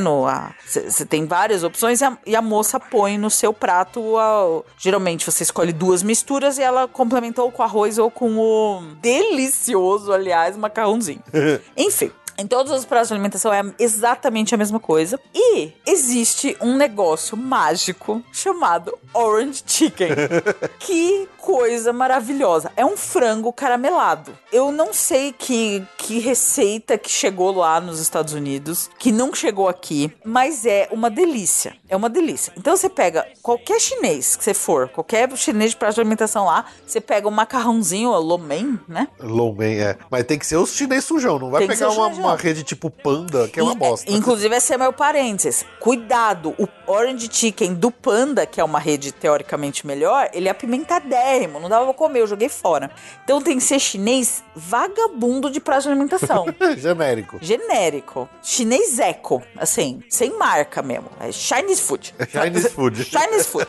Speaker 4: Você tem várias opções e a, e a moça põe no seu prato. a- geralmente você escolhe duas misturas e ela complementa ou com arroz ou com o delicioso, aliás, macarrãozinho. Enfim. Em todos os pratos de alimentação é exatamente a mesma coisa. E existe um negócio mágico chamado Orange Chicken. que coisa maravilhosa. É um frango caramelado. Eu não sei que, que receita que chegou lá nos Estados Unidos, que não chegou aqui, mas é uma delícia. É uma delícia. Então você pega qualquer chinês que você for, qualquer chinês de prato de alimentação lá, você pega um macarrãozinho, lo mein, né?
Speaker 1: Low man, é. Mas tem que ser os chinês sujão, não vai
Speaker 4: Tem
Speaker 1: pegar uma, uma rede tipo panda, que é uma bosta.
Speaker 4: Inclusive, esse é meu parênteses. Cuidado, o Orange Chicken do Panda, que é uma rede teoricamente melhor, ele é apimentadérrimo, não dava pra comer, eu joguei fora. Então tem que ser chinês vagabundo de prazo de alimentação.
Speaker 1: Genérico.
Speaker 4: Genérico. Chinês eco, assim, sem marca mesmo. É Chinese food.
Speaker 1: Chinese food.
Speaker 4: Chinese food.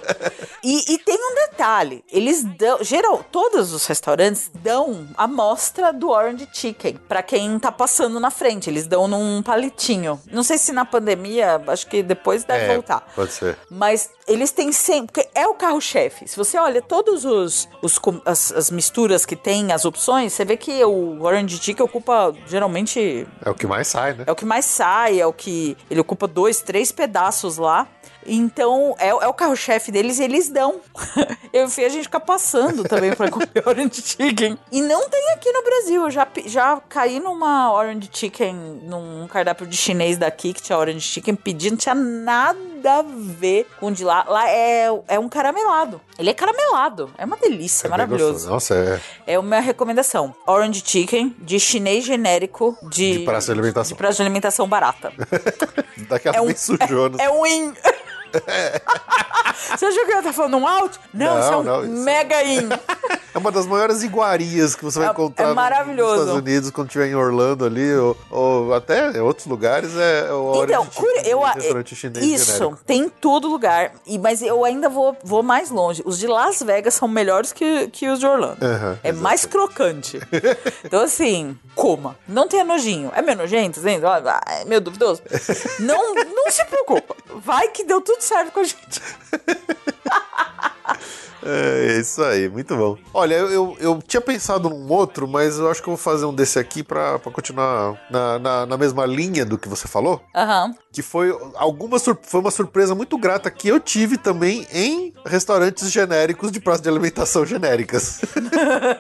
Speaker 4: E, e tem um detalhe: eles dão. Geral, todos os restaurantes dão amostra do Orange Chicken pra quem tá passando na frente. Eles dão num palitinho. Não sei se na pandemia, acho que depois deve
Speaker 1: É,
Speaker 4: voltar.
Speaker 1: Pode ser.
Speaker 4: Mas eles têm sempre. Porque é o carro-chefe. Se você olha todos os, os as, as misturas que tem, as opções, você vê que o Orange Chicken ocupa geralmente
Speaker 1: É o que mais sai, né?
Speaker 4: é o que mais sai, é o que. Ele ocupa dois, três pedaços lá. Então, é, é o carro-chefe deles e eles dão. Eu vi a gente ficar passando também pra comer Orange Chicken. E não tem aqui no Brasil. Eu já, já caí numa Orange Chicken, num cardápio de chinês daqui, que tinha Orange Chicken, pedindo, não tinha nada a ver com de lá. Lá é, é um caramelado. Ele é caramelado. É uma delícia, é, maravilhoso.
Speaker 1: Nossa, é
Speaker 4: É a minha recomendação. Orange Chicken, de chinês genérico, de...
Speaker 1: De praça de alimentação.
Speaker 4: De praça de alimentação barata.
Speaker 1: daquela
Speaker 4: É um,
Speaker 1: sujona.
Speaker 4: é, é um in. Você achou que eu ia estar falando um out? Não,
Speaker 1: Não,
Speaker 4: isso é um
Speaker 1: não, isso-
Speaker 4: mega in.
Speaker 1: É uma das maiores iguarias que você vai
Speaker 4: É-
Speaker 1: encontrar
Speaker 4: é maravilhoso.
Speaker 1: nos Estados Unidos quando estiver em Orlando ali, ou, ou até em outros lugares, é o Orange
Speaker 4: Então, curi- eu,
Speaker 1: restaurante chinês
Speaker 4: isso,
Speaker 1: genérico.
Speaker 4: tem em todo lugar. E, mas eu ainda vou, vou mais longe. Os de Las Vegas são melhores que, que os de Orlando.
Speaker 1: Aham,
Speaker 4: é mais crocante. então, assim, coma. Não tenha nojinho. É meio nojento, assim? Ah, É meio duvidoso. Não, não se preocupa. Vai que deu tudo certo com a gente.
Speaker 1: É isso aí, muito bom. Olha, eu, eu, eu tinha pensado num outro, mas eu acho que eu vou fazer um desse aqui pra, pra continuar na, na, na mesma linha do que você falou.
Speaker 4: Aham.
Speaker 1: Que foi alguma foi uma surpresa muito grata que eu tive também em restaurantes genéricos de praça de alimentação genéricas.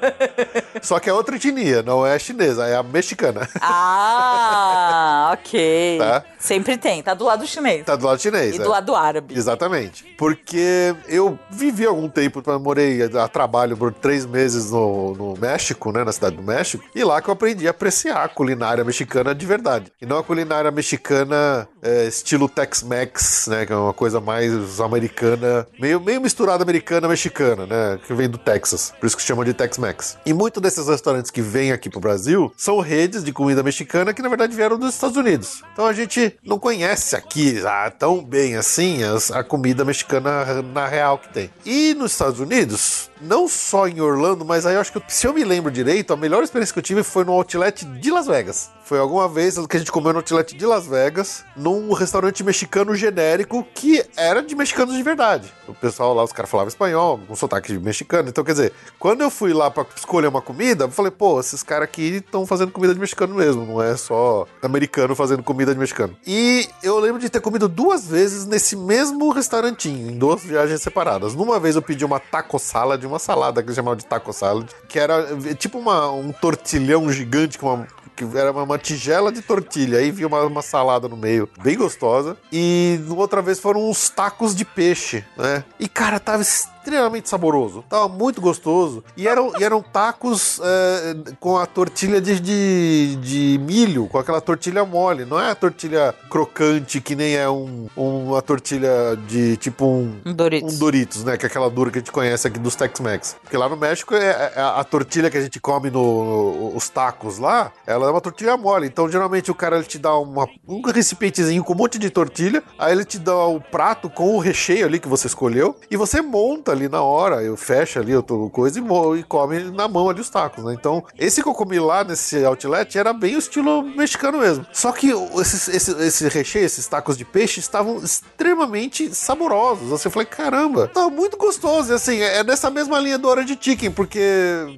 Speaker 1: Só que é outra etnia, não é a chinesa, é a mexicana.
Speaker 4: Ah, ok.
Speaker 1: Tá.
Speaker 4: Sempre tem. Tá do lado chinês.
Speaker 1: Tá do lado chinês.
Speaker 4: E
Speaker 1: é.
Speaker 4: do lado árabe.
Speaker 1: Exatamente. Porque eu vivi algum tempo, eu morei a trabalho por três meses no, no México, né? Na cidade do México. E lá que eu aprendi a apreciar a culinária mexicana de verdade. E não a culinária mexicana é, estilo Tex-Mex, né? Que é uma coisa mais americana, meio, meio misturada americana-mexicana, né? Que vem do Texas. Por isso que chamam de Tex-Mex. E muito desses restaurantes que vêm aqui pro Brasil são redes de comida mexicana que na verdade vieram dos Estados Unidos. Então a gente não conhece aqui ah, tão bem assim as- a comida mexicana na real que tem. E nos Estados Unidos, não só em Orlando, mas aí eu acho que, se eu me lembro direito, a melhor experiência que eu tive foi no Outlet de Las Vegas. Foi alguma vez que a gente comeu no Outlet de Las Vegas, num restaurante mexicano genérico que era de mexicanos de verdade. O pessoal lá, os caras falavam espanhol, com sotaque mexicano. Então, quer dizer, quando eu fui lá pra escolher uma comida, eu falei, pô, esses caras aqui estão fazendo comida de mexicano mesmo, não é só americano fazendo comida de mexicano. E eu lembro de ter comido duas vezes nesse mesmo restaurantinho, em duas viagens separadas. Numa vez eu pedi uma taco salad, uma salada que eles chamavam de taco salad, que era eh, tipo uma, um tortilhão gigante com uma que era uma, tigela de tortilha, aí vinha uma, uma salada no meio, bem gostosa. E outra vez foram uns tacos de peixe, né? E cara, tava extremamente saboroso, tava muito gostoso. E eram, e eram tacos é, com a tortilha de, de, de milho, com aquela tortilha mole, não é a tortilha crocante que nem é um, uma tortilha de tipo um.
Speaker 4: Um Doritos.
Speaker 1: Um Doritos, né? Que é aquela dura que a gente conhece aqui dos Tex-Mex. Porque lá no México, é, é a, a tortilha que a gente come no, no- os tacos lá, ela é uma tortilha mole. Então, geralmente, o cara ele te dá uma, um recipientezinho com um monte de tortilha, aí ele te dá o prato com o recheio ali que você escolheu, e você monta ali na hora, eu fecha ali o o coisa e, e come na mão ali os tacos, né? Então, esse que eu comi lá nesse outlet era bem o estilo mexicano mesmo. Só que esses- esse, esse recheio, esses tacos de peixe, estavam extremamente saborosos. Você falei, caramba, tá muito gostoso. E assim, é nessa mesma linha do Orange Chicken, porque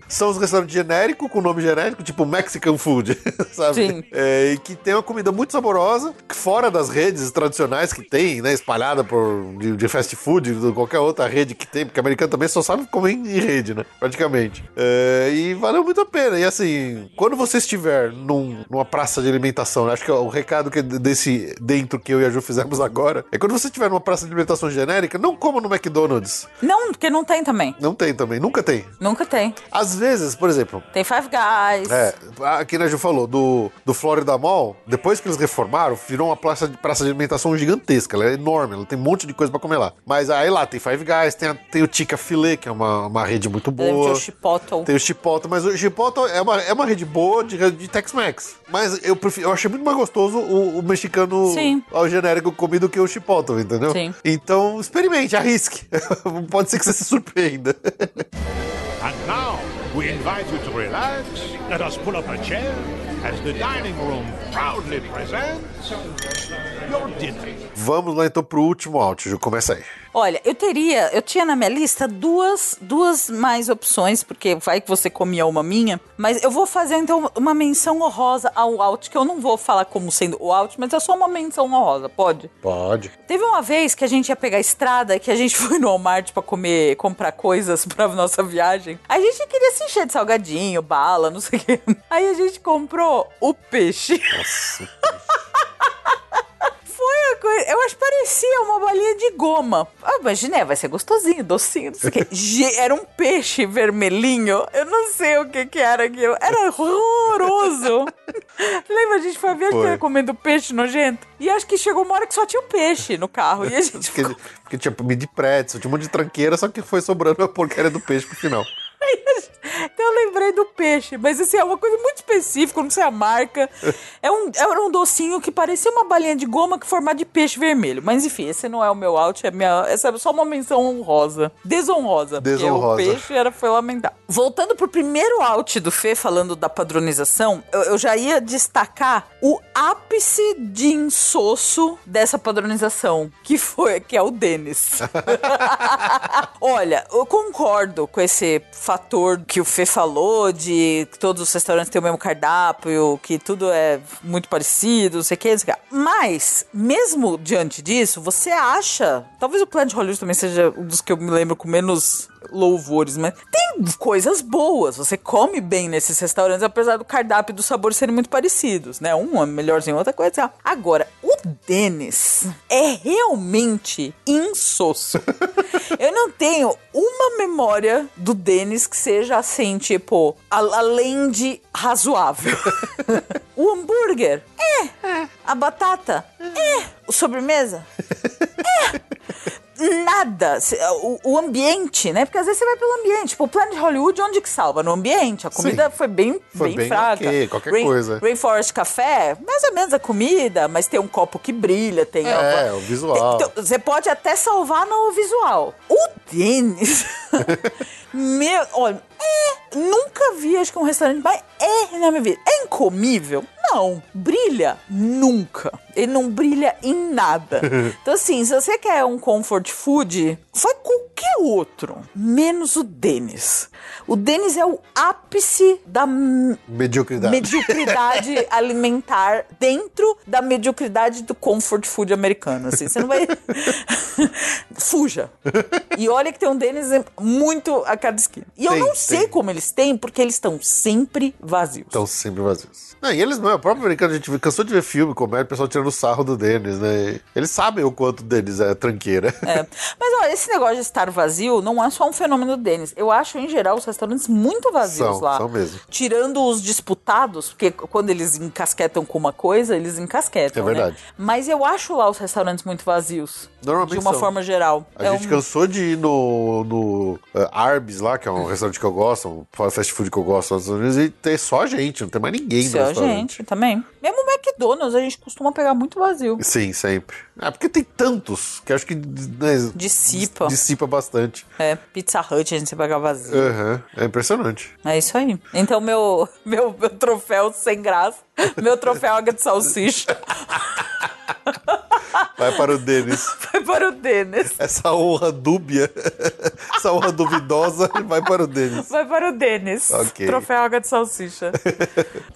Speaker 1: são os restaurantes genéricos, com nome genérico, tipo Mexican Food, sabe?
Speaker 4: Sim.
Speaker 1: É, e que tem uma comida muito saborosa, fora das redes tradicionais que tem, né? Espalhada por de, de fast food, de qualquer outra rede que tem, porque americano também só sabe comer em rede, né? Praticamente. É, e valeu muito a pena. E assim, quando você estiver num- numa praça de alimentação, acho que o recado que desse dentro que eu e a Ju fizemos agora é quando você estiver numa praça de alimentação genérica, não coma no McDonald's.
Speaker 4: Não, porque não tem também.
Speaker 1: Não tem também, nunca tem.
Speaker 4: Nunca tem.
Speaker 1: Às vezes, por exemplo,
Speaker 4: Tem Five Guys.
Speaker 1: é, aqui na Ju falou, do, do Florida Mall, depois que eles reformaram, virou uma praça de, praça de alimentação gigantesca. Ela é enorme, ela tem um monte de coisa pra comer lá. Mas aí lá tem Five Guys, tem, a- tem o Tica Filet, que é uma, uma rede muito
Speaker 4: ter
Speaker 1: boa.
Speaker 4: o Chipotle.
Speaker 1: Tem o Chipotle, mas o Chipotle é uma, é uma rede boa de, de Tex-Mex. Mas eu, prefiro, eu achei muito mais gostoso o, o mexicano
Speaker 4: Sim.
Speaker 1: ao genérico comido que o Chipotle, entendeu?
Speaker 4: Sim.
Speaker 1: Então, experimente, arrisque. Pode ser que você se surpreenda.
Speaker 5: And now, we invite you to relax. Let us pull up a chair as the dining room proudly presents your dinner.
Speaker 1: Vamos lá então pro último out, Ju. Começa aí.
Speaker 4: Olha, eu teria, eu tinha na minha lista duas, duas mais opções, porque vai que você comia uma minha, mas eu vou fazer então uma menção honrosa ao out, que eu não vou falar como sendo o out, mas é só uma menção honrosa, pode?
Speaker 1: Pode.
Speaker 4: Teve uma vez que a gente ia pegar a estrada, que a gente foi no Walmart pra comer, comprar coisas pra nossa viagem. A gente queria se encher de salgadinho, bala, não sei o quê. Aí a gente comprou o peixe. Foi a coisa. Eu acho que parecia uma balinha de goma. Ah, imaginei, vai ser gostosinho, docinho, não sei o quê. Ge- Era um peixe vermelhinho. Eu não sei o que que era aquilo. Era horroroso. Lembra, a gente foi a
Speaker 1: Foi.
Speaker 4: inteira comendo peixe nojento? E acho que chegou uma hora que só tinha o peixe no carro. E a gente
Speaker 1: Porque,
Speaker 4: ficou...
Speaker 1: porque tinha de pretzel, tinha um monte de tranqueira, só que foi sobrando a porcaria do peixe pro final.
Speaker 4: Então eu lembrei do peixe, mas assim, é uma coisa muito específica, não sei a marca. É um, era um docinho que parecia uma balinha de goma que formada de peixe vermelho. Mas enfim, esse não é o meu out, é minha, essa é só uma menção honrosa. Desonrosa.
Speaker 1: Desonrosa.
Speaker 4: Porque o peixe era, foi lamentável. Voltando pro primeiro out do Fê, falando da padronização, eu, eu já ia destacar o ápice de insosso dessa padronização, que foi, que é o Denis. Olha, eu concordo com esse fator que o Fê falou de que todos os restaurantes têm o mesmo cardápio, que tudo é muito parecido, não sei o que, não sei o que. Mas, mesmo diante disso, você acha. Talvez o Planet Hollywood também seja um dos que eu me lembro com menos louvores, mas tem coisas boas. Você come bem nesses restaurantes, apesar do cardápio e do sabor serem muito parecidos, né? Um é melhorzinho, outra coisa. Agora, o Dennis é realmente insosso. Eu não tenho uma memória do Denis que seja assim, tipo, além de razoável. o hambúrguer? É. A batata? É. O sobremesa? É. nada. Se- O, ambiente, né? Porque às vezes você vai pelo ambiente. Tipo, o Planet Hollywood, onde que salva? No ambiente. A comida
Speaker 1: Sim.
Speaker 4: foi bem,
Speaker 1: Foi
Speaker 4: bem,
Speaker 1: bem
Speaker 4: fraca.
Speaker 1: ok, qualquer coisa.
Speaker 4: Rainforest Café, mais ou menos a comida, mas tem um copo que brilha, tem...
Speaker 1: É,
Speaker 4: ó,
Speaker 1: o visual.
Speaker 4: Então, você pode até salvar no visual. O Denis... Meu, olha, é, nunca vi, acho que um restaurante, mas é na minha vida. É incomível? Não. Brilha? Nunca. Ele não brilha em nada. Então, assim, se você quer um comfort food, vai qualquer outro, menos o Denis. O Denis é o ápice da
Speaker 1: Mediocridade.
Speaker 4: mediocridade alimentar dentro da mediocridade do comfort food americano. Assim, você não vai. Fuja. E olha que tem um Denis muito cada esquina. E eu
Speaker 1: Tem,
Speaker 4: não sei
Speaker 1: tem.
Speaker 4: como eles têm, porque eles estão sempre vazios.
Speaker 1: Estão sempre vazios. Não, e eles não, o próprio americano, a gente cansou de ver filme, comédia, o pessoal tirando sarro do Denis, né? Eles sabem o quanto o Denis é tranqueira.
Speaker 4: É. Mas olha, esse negócio de estar vazio não é só um fenômeno do Denis. Eu acho, em geral, os restaurantes muito vazios
Speaker 1: São,
Speaker 4: lá.
Speaker 1: são mesmo.
Speaker 4: Tirando os disputados, porque quando eles encasquetam com uma coisa, eles encasquetam.
Speaker 1: É verdade.
Speaker 4: Né? Mas eu acho lá os restaurantes muito vazios.
Speaker 1: Normalmente
Speaker 4: De uma
Speaker 1: são.
Speaker 4: forma geral.
Speaker 1: A
Speaker 4: É
Speaker 1: gente
Speaker 4: um-
Speaker 1: cansou de ir no, no uh, Arby's lá, que é um restaurante que eu gosto, um fast food que eu gosto nos Estados Unidos, e ter só gente, não tem mais ninguém no
Speaker 4: Só
Speaker 1: restaurante.
Speaker 4: gente também. Mesmo o McDonald's a gente costuma pegar muito vazio.
Speaker 1: Sim, sempre. É porque tem tantos que acho que né,
Speaker 4: Dissipa.
Speaker 1: dissipa bastante.
Speaker 4: É, Pizza Hut a gente pega vazio.
Speaker 1: Aham, É impressionante.
Speaker 4: É isso aí. Então, meu, meu, meu troféu sem graça, meu troféu água de salsicha,
Speaker 1: Vai para o Denis.
Speaker 4: foi para o Denis.
Speaker 1: Essa honra dúbia, essa honra duvidosa, vai para o Denis.
Speaker 4: Vai para o Denis.
Speaker 1: Ok.
Speaker 4: Troféu água de salsicha.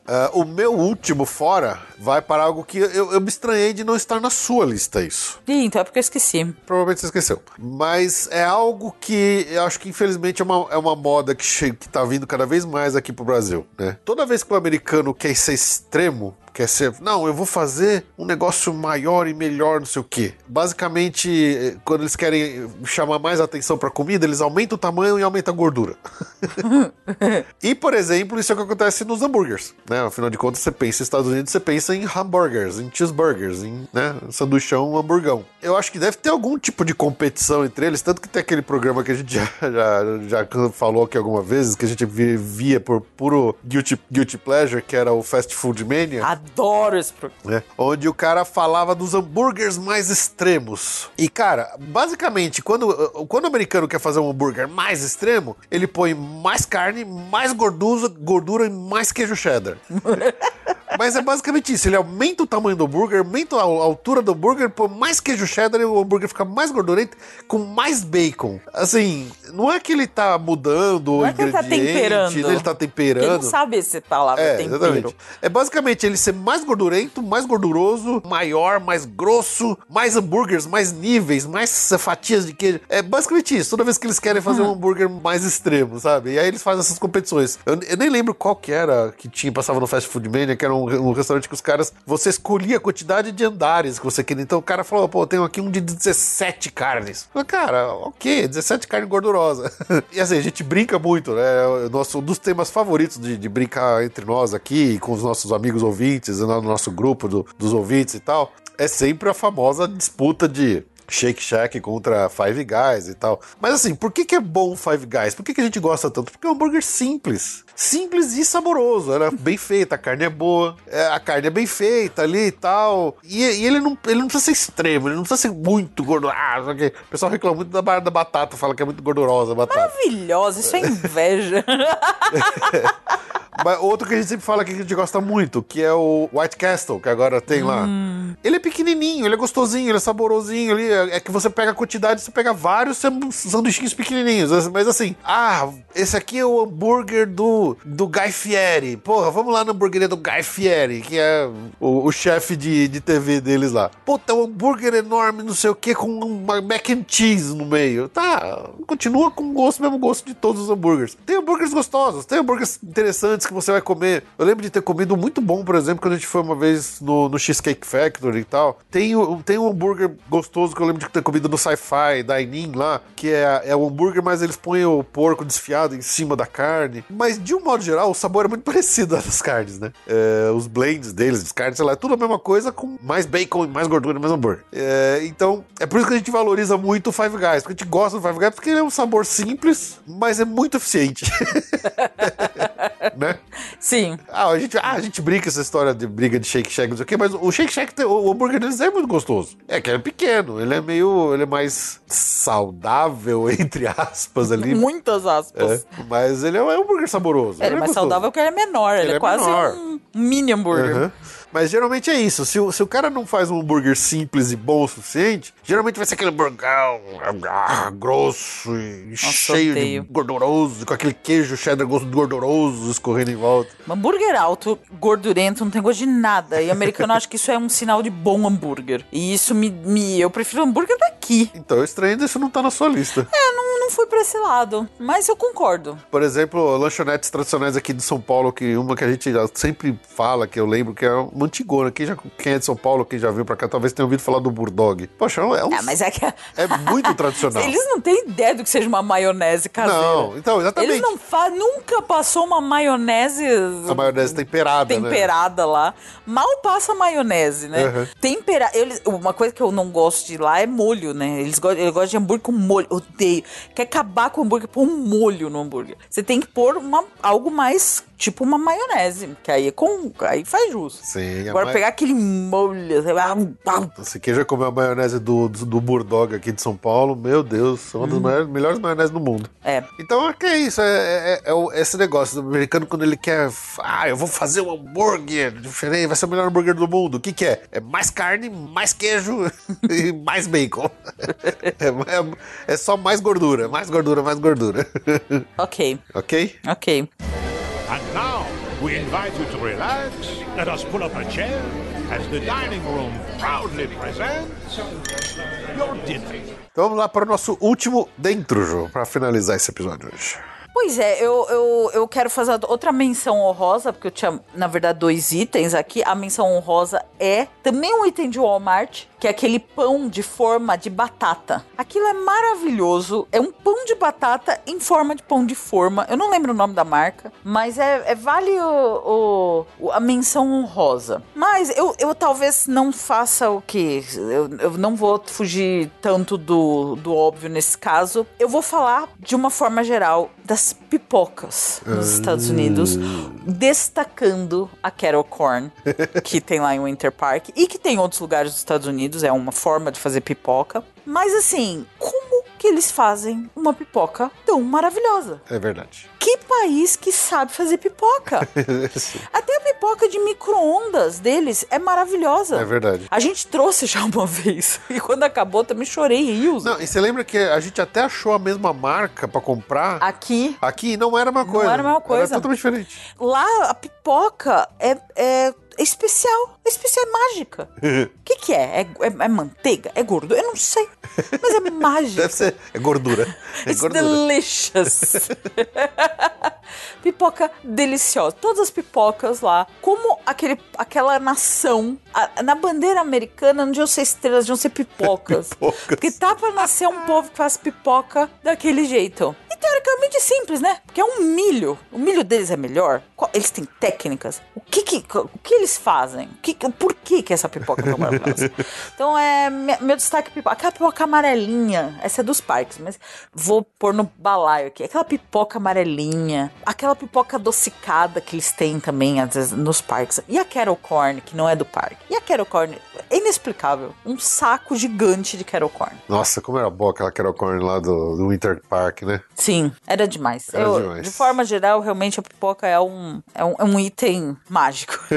Speaker 1: Ah, o meu último fora vai para algo que eu, eu me estranhei de não estar na sua lista, isso.
Speaker 4: Ih, então é porque eu esqueci.
Speaker 1: Provavelmente você esqueceu. Mas é algo que eu acho que infelizmente é uma, é uma moda que, che- que tá vindo cada vez mais aqui pro Brasil, né? Toda vez que o americano quer ser extremo, quer ser, não, eu vou fazer um negócio maior e melhor, sei o quê. Basicamente, eh, quando eles querem chamar mais atenção pra comida, eles aumentam o tamanho e aumentam a gordura. e, por exemplo, isso é o que acontece nos hambúrgueres, né? Afinal de contas, você pensa em Estados Unidos, você pensa em hambúrgueres, em cheeseburgers, em né, sanduichão, hamburgão. Eu acho que deve ter algum tipo de competição entre eles, tanto que tem aquele programa que a gente já, já, já falou aqui algumas vezes, que a gente vi- via por puro guilty, guilty pleasure, que era o Fast Food Mania
Speaker 4: Adoro esse programa.
Speaker 1: né? Onde o cara falava dos hambúrgueres mais extremos. E, cara, basicamente, quando, quando o americano quer fazer um hambúrguer mais extremo, ele põe mais carne, mais gordura, gordura e mais queijo cheddar. Mas é basicamente isso. Ele aumenta o tamanho do hambúrguer, aumenta a altura do hambúrguer, põe mais queijo cheddar e o hambúrguer fica mais gordurento com mais bacon. Assim, não é que ele tá mudando o
Speaker 4: Não é que ele tá temperando.
Speaker 1: Ele tá temperando.
Speaker 4: Quem não sabe essa palavra
Speaker 1: É,
Speaker 4: tempero.
Speaker 1: exatamente. É basicamente ele ser mais gordurento, mais gorduroso, maior, mais grosso, mais hambúrgueres, mais níveis, mais fatias de queijo. É basicamente isso. Toda vez que eles querem fazer um hambúrguer mais extremo, sabe? E aí eles fazem essas competições. Eu, eu nem lembro qual que era que tinha, passava no Fast Food Mania, que era um, um restaurante que os caras, você escolhia a quantidade de andares que você queria. Então o cara falou, pô, eu tenho aqui um de 17 carnes. Falei, cara, ok, 17 carne gordurosa. e assim, a gente brinca muito, né? Nosso, um dos temas favoritos de, de brincar entre nós aqui, com os nossos amigos ouvintes, no nosso grupo do- dos ouvintes e tal, é sempre a famosa disputa de Shake Shack contra Five Guys e tal. Mas assim, por que, que é bom Five Guys? Por que, que a gente gosta tanto? Porque é um hambúrguer simples. Simples e saboroso. Era bem feita, a carne é boa, é, a carne é bem feita ali e tal. E, e ele, não, ele não precisa ser extremo, ele não precisa ser muito gordo. Ah, o pessoal reclama muito da, da batata, fala que é muito gordurosa a batata.
Speaker 4: Maravilhosa, isso é inveja.
Speaker 1: Mas outro que a gente sempre fala aqui que a gente gosta muito, que é o White Castle, que agora tem lá. Ele é pequenininho, ele é gostosinho, ele é saborosinho ali. É é que você pega a quantidade, você pega vários sanduichinhos pequenininhos. Mas assim, ah, esse aqui é o hambúrguer do, do Guy Fieri. Porra, vamos lá na hamburgueria do Guy Fieri, que é o, o chefe de, de TV deles lá. Puta, um hambúrguer enorme, não sei o que, com uma mac and cheese no meio. Tá, continua com o gosto, mesmo gosto de todos os hambúrgueres. Tem hambúrgueres gostosos, tem hambúrgueres interessantes que você vai comer. Eu lembro de ter comido muito bom, por exemplo, quando a gente foi uma vez no, no Cheesecake Factory, e tal, tem, tem um hambúrguer gostoso que eu lembro de ter comido no Sci-Fi, Dine-In lá, que é, é o hambúrguer, mas eles põem o porco desfiado em cima da carne. Mas, de um modo geral, o sabor é muito parecido das carnes, né? É, os blends deles, as carnes, sei lá, é tudo a mesma coisa, com mais bacon, mais gordura, mais hambúrguer. É, então, é por isso que a gente valoriza muito o Five Guys, porque a gente gosta do Five Guys, porque ele é um sabor simples, mas é muito eficiente. né?
Speaker 4: Sim.
Speaker 1: Ah, a gente, ah, a gente brinca essa história de briga de Shake Shack, não sei o quê, mas o Shake Shack, o hambúrguer deles é muito gostoso. É que ele é pequeno, ele é meio, ele é mais saudável, entre aspas, ali.
Speaker 4: Muitas aspas.
Speaker 1: É, mas ele é um hambúrguer saboroso.
Speaker 4: Ele é mais
Speaker 1: gostoso.
Speaker 4: saudável porque ele é menor. Ele,
Speaker 1: Ele
Speaker 4: é,
Speaker 1: é
Speaker 4: quase
Speaker 1: menor.
Speaker 4: um mini hambúrguer.
Speaker 1: Aham. Mas geralmente é isso. Se o, se o cara não faz um hambúrguer simples e bom o suficiente, geralmente vai ser aquele hamburgão ah, grosso e cheio
Speaker 4: odeio.
Speaker 1: de gorduroso, com aquele queijo cheddar gosto gorduroso escorrendo em volta.
Speaker 4: Um hambúrguer alto, gordurento, não tem gosto de nada. E americano acha que isso é um sinal de bom hambúrguer. E isso me. me eu prefiro hambúrguer daqui.
Speaker 1: Então, estranho isso não tá na sua lista.
Speaker 4: É, não, não fui pra esse lado. Mas eu concordo.
Speaker 1: Por exemplo, lanchonetes tradicionais aqui de São Paulo, que uma que a gente sempre fala, que eu lembro, que é antigona. Quem, já, quem é de São Paulo, quem já viu pra cá, talvez tenha ouvido falar do Burdog. Poxa, é um,
Speaker 4: Ah, mas é que.
Speaker 1: é muito tradicional.
Speaker 4: Eles não têm ideia do que seja uma maionese caseira.
Speaker 1: Não, então, exatamente.
Speaker 4: Eles não fa nunca passou uma maionese.
Speaker 1: A maionese temperada, né?
Speaker 4: temperada lá. Mal passa maionese, né?
Speaker 1: Uhum.
Speaker 4: Tempera... Eles... Uma coisa que eu não gosto de lá é molho, né? Eles gostam, eles gostam de hambúrguer com molho. Odeio. Quer acabar com o hambúrguer, pôr um molho no hambúrguer. Você tem que pôr uma... algo mais, tipo uma maionese. Que aí, é com... aí faz jus.
Speaker 1: Sim,
Speaker 4: Agora
Speaker 1: ma-
Speaker 4: pegar aquele molho... você vai-
Speaker 1: Se quem já comeu a maionese do, do, do Burdog aqui de São Paulo, meu Deus, é uma
Speaker 4: Hum.
Speaker 1: das maiores, melhores maioneses do mundo.
Speaker 4: É.
Speaker 1: Então é que é isso, é, é- é esse negócio do americano quando ele quer, ah, eu vou fazer um hambúrguer diferente, vai ser o melhor hambúrguer do mundo. O que que é? É mais carne, mais queijo e mais bacon. É, é- é só mais gordura, mais gordura, mais gordura.
Speaker 4: Ok.
Speaker 1: ok?
Speaker 4: Ok.
Speaker 5: And now, we invite you to relax. Let us pull up a chair as the dining room proudly presents your dinner.
Speaker 1: Então vamos lá para o nosso último dentro, Jô, para finalizar esse episódio hoje.
Speaker 4: Pois é, eu, eu, eu quero fazer outra menção honrosa, porque eu tinha, na verdade, dois itens aqui. A menção honrosa é também um item de Walmart, que é aquele pão de forma de batata. Aquilo é maravilhoso. É um pão de batata em forma de pão de forma. Eu não lembro o nome da marca, mas é, é- vale o, o- a menção honrosa. Mas eu, eu talvez não faça o que? Eu, eu não vou fugir tanto do, do óbvio nesse caso. Eu vou falar de uma forma geral das pipocas nos Estados Unidos, destacando a Kettle Corn, que tem lá em Winter Park e que tem em outros lugares dos Estados Unidos. É uma forma de fazer pipoca. Mas assim, como que eles fazem uma pipoca tão maravilhosa?
Speaker 1: É verdade.
Speaker 4: Que país que sabe fazer pipoca? Até a pipoca de micro-ondas deles é maravilhosa.
Speaker 1: É verdade.
Speaker 4: A gente trouxe já uma vez. E quando acabou, também chorei rios.
Speaker 1: Não, e você lembra que a gente até achou a mesma marca para comprar?
Speaker 4: Aqui,
Speaker 1: Aqui não era a mesma coisa.
Speaker 4: era a mesma coisa.
Speaker 1: Era totalmente diferente.
Speaker 4: lá a pipoca é, é especial. É especial, é mágica. O que, que é? É, é- é manteiga? É gordura? Eu não sei. Mas é mágica.
Speaker 1: Deve ser. É gordura. É
Speaker 4: It's
Speaker 1: gordura.
Speaker 4: delicious. pipoca deliciosa. Todas as pipocas lá. Como aquele, aquela nação. a- na bandeira americana não deviam ser estrelas, deviam ser pipocas.
Speaker 1: Pipocas.
Speaker 4: Porque tá pra nascer um povo que faz pipoca daquele jeito. Teoricamente simples, né? Porque é um milho. O milho deles é melhor. Eles têm técnicas. O que que, o que eles fazem? O que, por que que essa pipoca é tão maravilhosa? então é me- meu destaque é pipoca. Aquela pipoca amarelinha. Essa é dos parques, mas vou pôr no balaio aqui. Aquela pipoca amarelinha. Aquela pipoca adocicada que eles têm também, às vezes, nos parques. E a Kettle Corn, que não é do parque. E a Kettle Corn, é inexplicável. Um saco gigante de Kettle Corn.
Speaker 1: Nossa, como era boa aquela Carol Corn lá do, do Winter Park, né?
Speaker 4: Sim, era demais.
Speaker 1: Era
Speaker 4: Eu,
Speaker 1: demais.
Speaker 4: De forma geral, realmente a pipoca é um, é um, é um item mágico.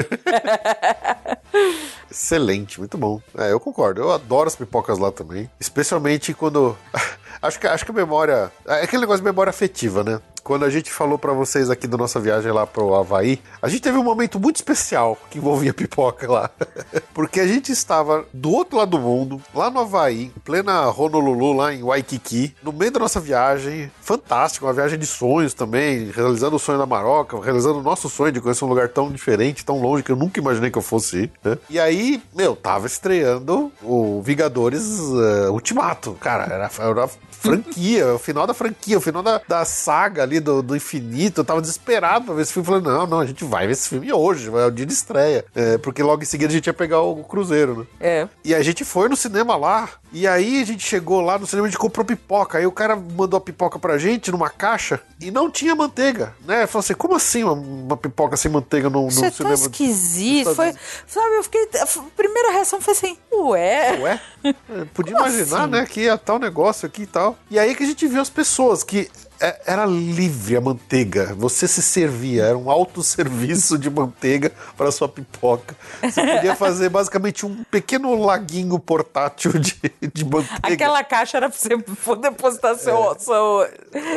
Speaker 1: Excelente, muito bom. É, eu concordo. Eu adoro as pipocas lá também. Especialmente quando. acho, que, acho que a memória. É aquele negócio de memória afetiva, né? Quando a gente falou pra vocês aqui da nossa viagem lá pro Havaí, a gente teve um momento muito especial que envolvia pipoca lá. Porque a gente estava do outro lado do mundo, lá no Havaí, em plena Honolulu, lá em Waikiki, no meio da nossa viagem, fantástico, uma viagem de sonhos também, realizando o sonho da Maroca, realizando o nosso sonho de conhecer um lugar tão diferente, tão longe que eu nunca imaginei que eu fosse ir, né? E aí, meu, tava estreando o Vingadores uh, Ultimato. Cara, era, era franquia, o final da franquia, o final da, da saga ali do, do infinito. Eu tava desesperado pra ver esse filme. Falei, não, não, a gente vai ver esse filme hoje, é o dia de estreia. É, porque logo em seguida a gente ia pegar o cruzeiro, né?
Speaker 4: É.
Speaker 1: E a gente foi no cinema lá. E aí a gente chegou lá no cinema e a gente comprou pipoca. Aí o cara mandou a pipoca pra gente numa caixa e não tinha manteiga, né? Falou assim, como assim uma, uma pipoca sem manteiga no, no
Speaker 4: Isso é tão
Speaker 1: cinema?
Speaker 4: esquisito. Foi, sabe, eu fiquei. A primeira reação foi assim, ué.
Speaker 1: Ué? É, Podia
Speaker 4: Como
Speaker 1: imaginar,
Speaker 4: assim?
Speaker 1: né, que ia tal negócio aqui e tal. E aí que a gente viu as pessoas que era livre a manteiga. Você se servia, era um autosserviço de manteiga para sua pipoca. Você podia fazer basicamente um pequeno laguinho portátil de, de manteiga.
Speaker 4: Aquela caixa era pra você for depositar seu. seu...